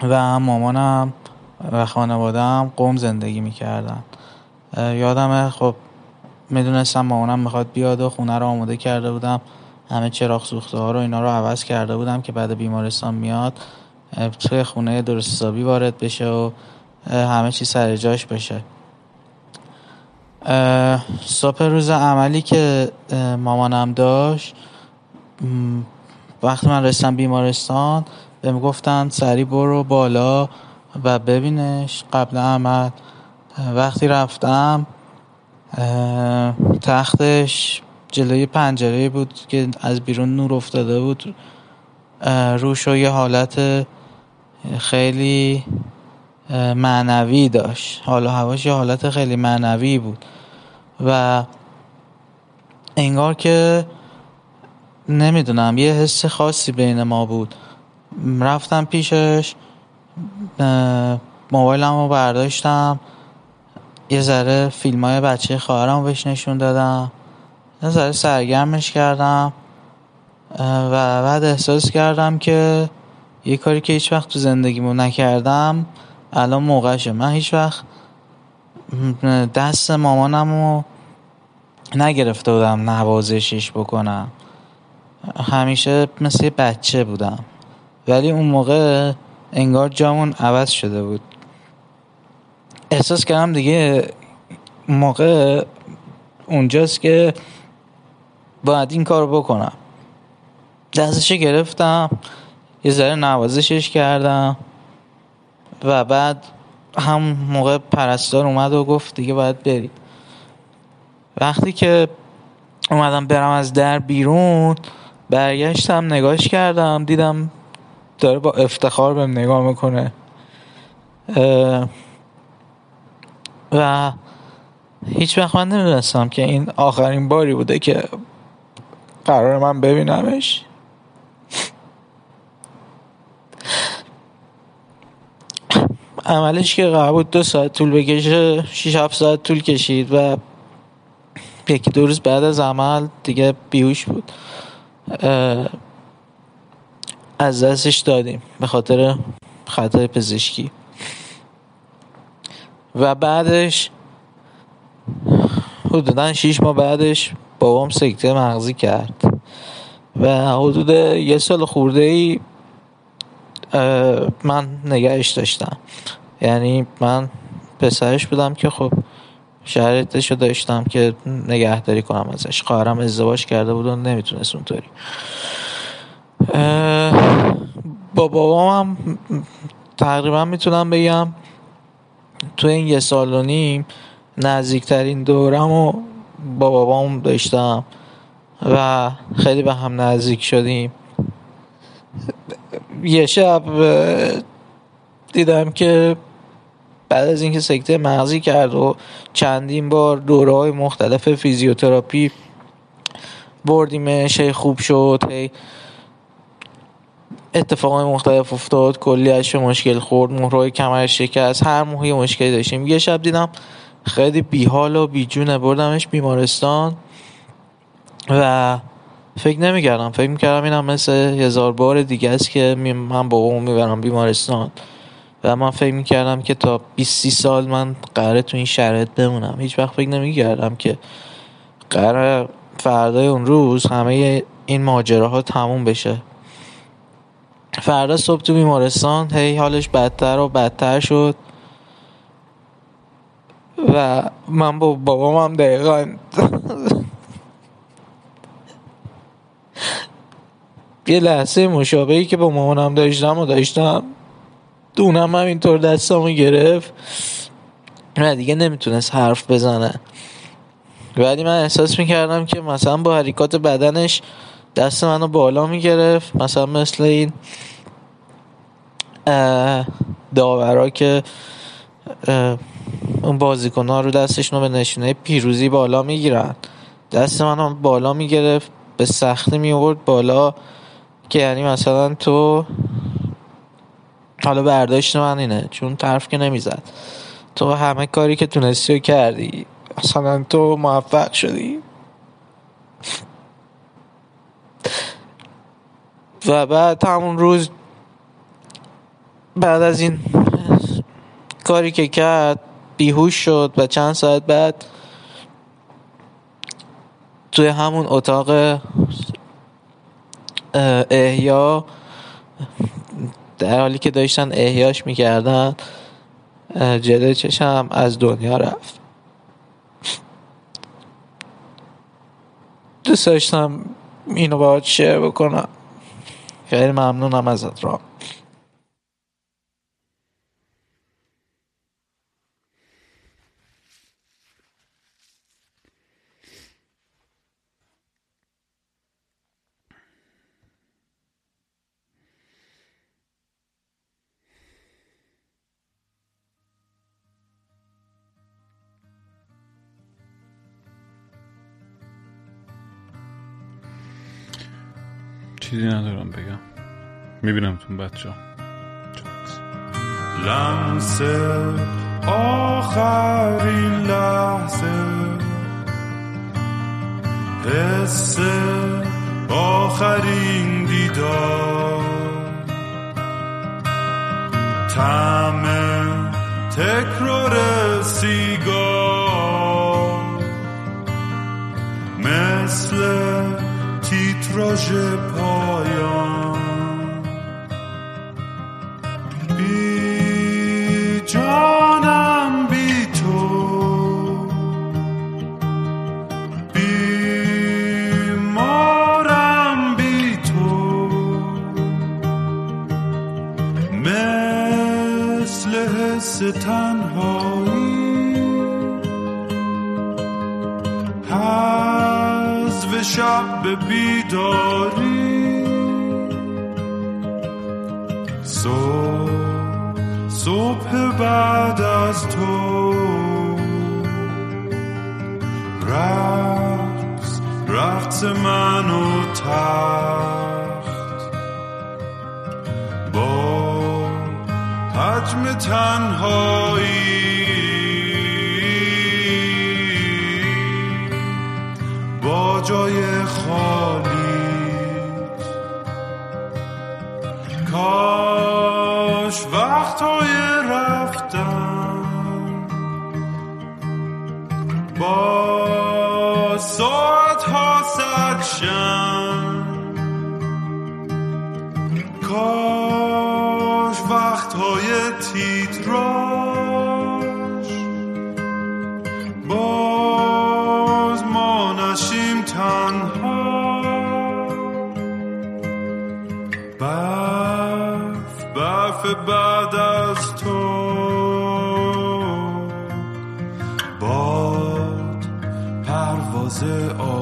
و مامانم و خانوادم قوم زندگی می‌کردن. یادمه خب می‌دونستم مامانم می‌خواد بیاد و خونه رو آماده کرده بودم. همه چراغ سوخته ها رو اینا رو عوض کرده بودم که بعد بیمارستان میاد توی خونه درست حسابی وارد بشه و همه چی سر جاش بشه. صبح روز عملی که مامانم داشت وقتی من رسیدم بیمارستان بهم گفتن سری برو بالا و ببینش قبل عمل. وقتی رفتم تختش جلوی پنجره بود که از بیرون نور افتاده بود. روش یه حالت خیلی معنوی داشت. حالا هواش یه حالت خیلی معنوی بود. و انگار که نمی‌دونم یه حس خاصی بین ما بود. رفتم پیشش موبایلم رو برداشتم یه ذره فیلم های بچه خواهرم بهش نشون دادم یه ذره سرگرمش کردم و بعد احساس کردم که یه کاری که هیچ وقت تو زندگیمو نکردم الان موقعشه. من هیچ وقت دست مامانم رو نگرفته بودم نوازشش بکنم. همیشه مثل بچه بودم. ولی اون موقع انگار جامون عوض شده بود. احساس کردم دیگه موقع اونجاست که باید این کار بکنم. دستش گرفتم یه ذره نوازشش کردم و بعد هم موقع پرستار اومد و گفت دیگه باید بری وقتی که اومدم برم از در بیرون برگشتم نگاش کردم دیدم داره با افتخار بهم نگاه می‌کنه. و هیچ وقت من نمی‌دونستم که این آخرین باری بوده که قرار من ببینمش. عملش که قرار بود دو ساعت طول بکشه شیش هفت ساعت طول کشید و یکی دو روز بعد از عمل دیگه بیوش بود. از دستش دادیم به خاطر خطای پزشکی. و بعدش حدودا شیش ماه بعدش بابام سکته مغزی کرد. و حدود یه سال خورده ای من نگهش داشتم. یعنی من پسرش بودم که خب شرطش رو داشتم که نگهداری کنم ازش. خواهرم ازدواج کرده بود و نمی‌تونست اونطوری. با بابام هم تقریبا می‌تونم بگم تو این یه سال و نیم نزدیکترین دورم رو با بابام داشتم و خیلی به هم نزدیک شدیم. یه شب دیدم که بعد از اینکه سکته مغزی کرد و چندین بار دوره های مختلف فیزیوتراپی بردیمش خوب شد هی اتفاقای مختلف افتاد کلی ازش مشکل خورد مهرهای کمرش شکست هر موقع مشکلی داشتیم. یه شب دیدم خیلی بیحال و بیجونه بردمش بیمارستان و فکر نمی‌کردم. فکر می‌کردم اینم مثل هزار بار دیگه است که من بابامو می‌برم بیمارستان. و من فکر می‌کردم که تا 20 سال من قراره تو این شرایط بمونم. هیچ وقت فکر نمی‌کردم که قرار فردای اون روز همه این ماجراها تموم بشه. فردا صبح تو بیمارستان هی حالش بدتر و بدتر شد. و من با بابام هم دقیقا یه لحظه مشابهی که با مامانم داشتم و داشتم دونم هم اینطور دستامو گرفت. و دیگه نمی‌تونست حرف بزنه. ولی من احساس می‌کردم که مثلا با حرکات بدنش دست منو بالا می‌گرفت. مثلا مثل این داورا که اون بازیکن ها رو دستشون رو به نشونه پیروزی بالا می‌گیرن. دست منو بالا می‌گرفت به سختی میورد بالا. که یعنی مثلا تو حالا برداشت من اینه چون طرف که نمی‌زد. تو همه کاری که تونستی رو کردی مثلا تو موفق شدی. و بعد همون روز بعد از این کاری که کرد بیهوش شد و چند ساعت بعد توی همون اتاق احیا در حالی که داشتن احیاش می‌کردن جلوی چشم از دنیا رفت. دوست داشتم اینو باید شعر بکنم. خیلی ممنونم ازت را چیزی ندارم بگم. می‌بینم تون بچه لمس آخرین لحظه. حس آخرین دیدار. تعم تکرار سیگار. مثل تیتراژ پایان. بی جانم بی تو. بیمارم بی تو. مثل حس تنهایی شب به بیداری. صبح صبح بعد از تو. رقص رقص من و تخت. با حجم تنهایی وقتهای رفتن. با ساعت ها شن پرواز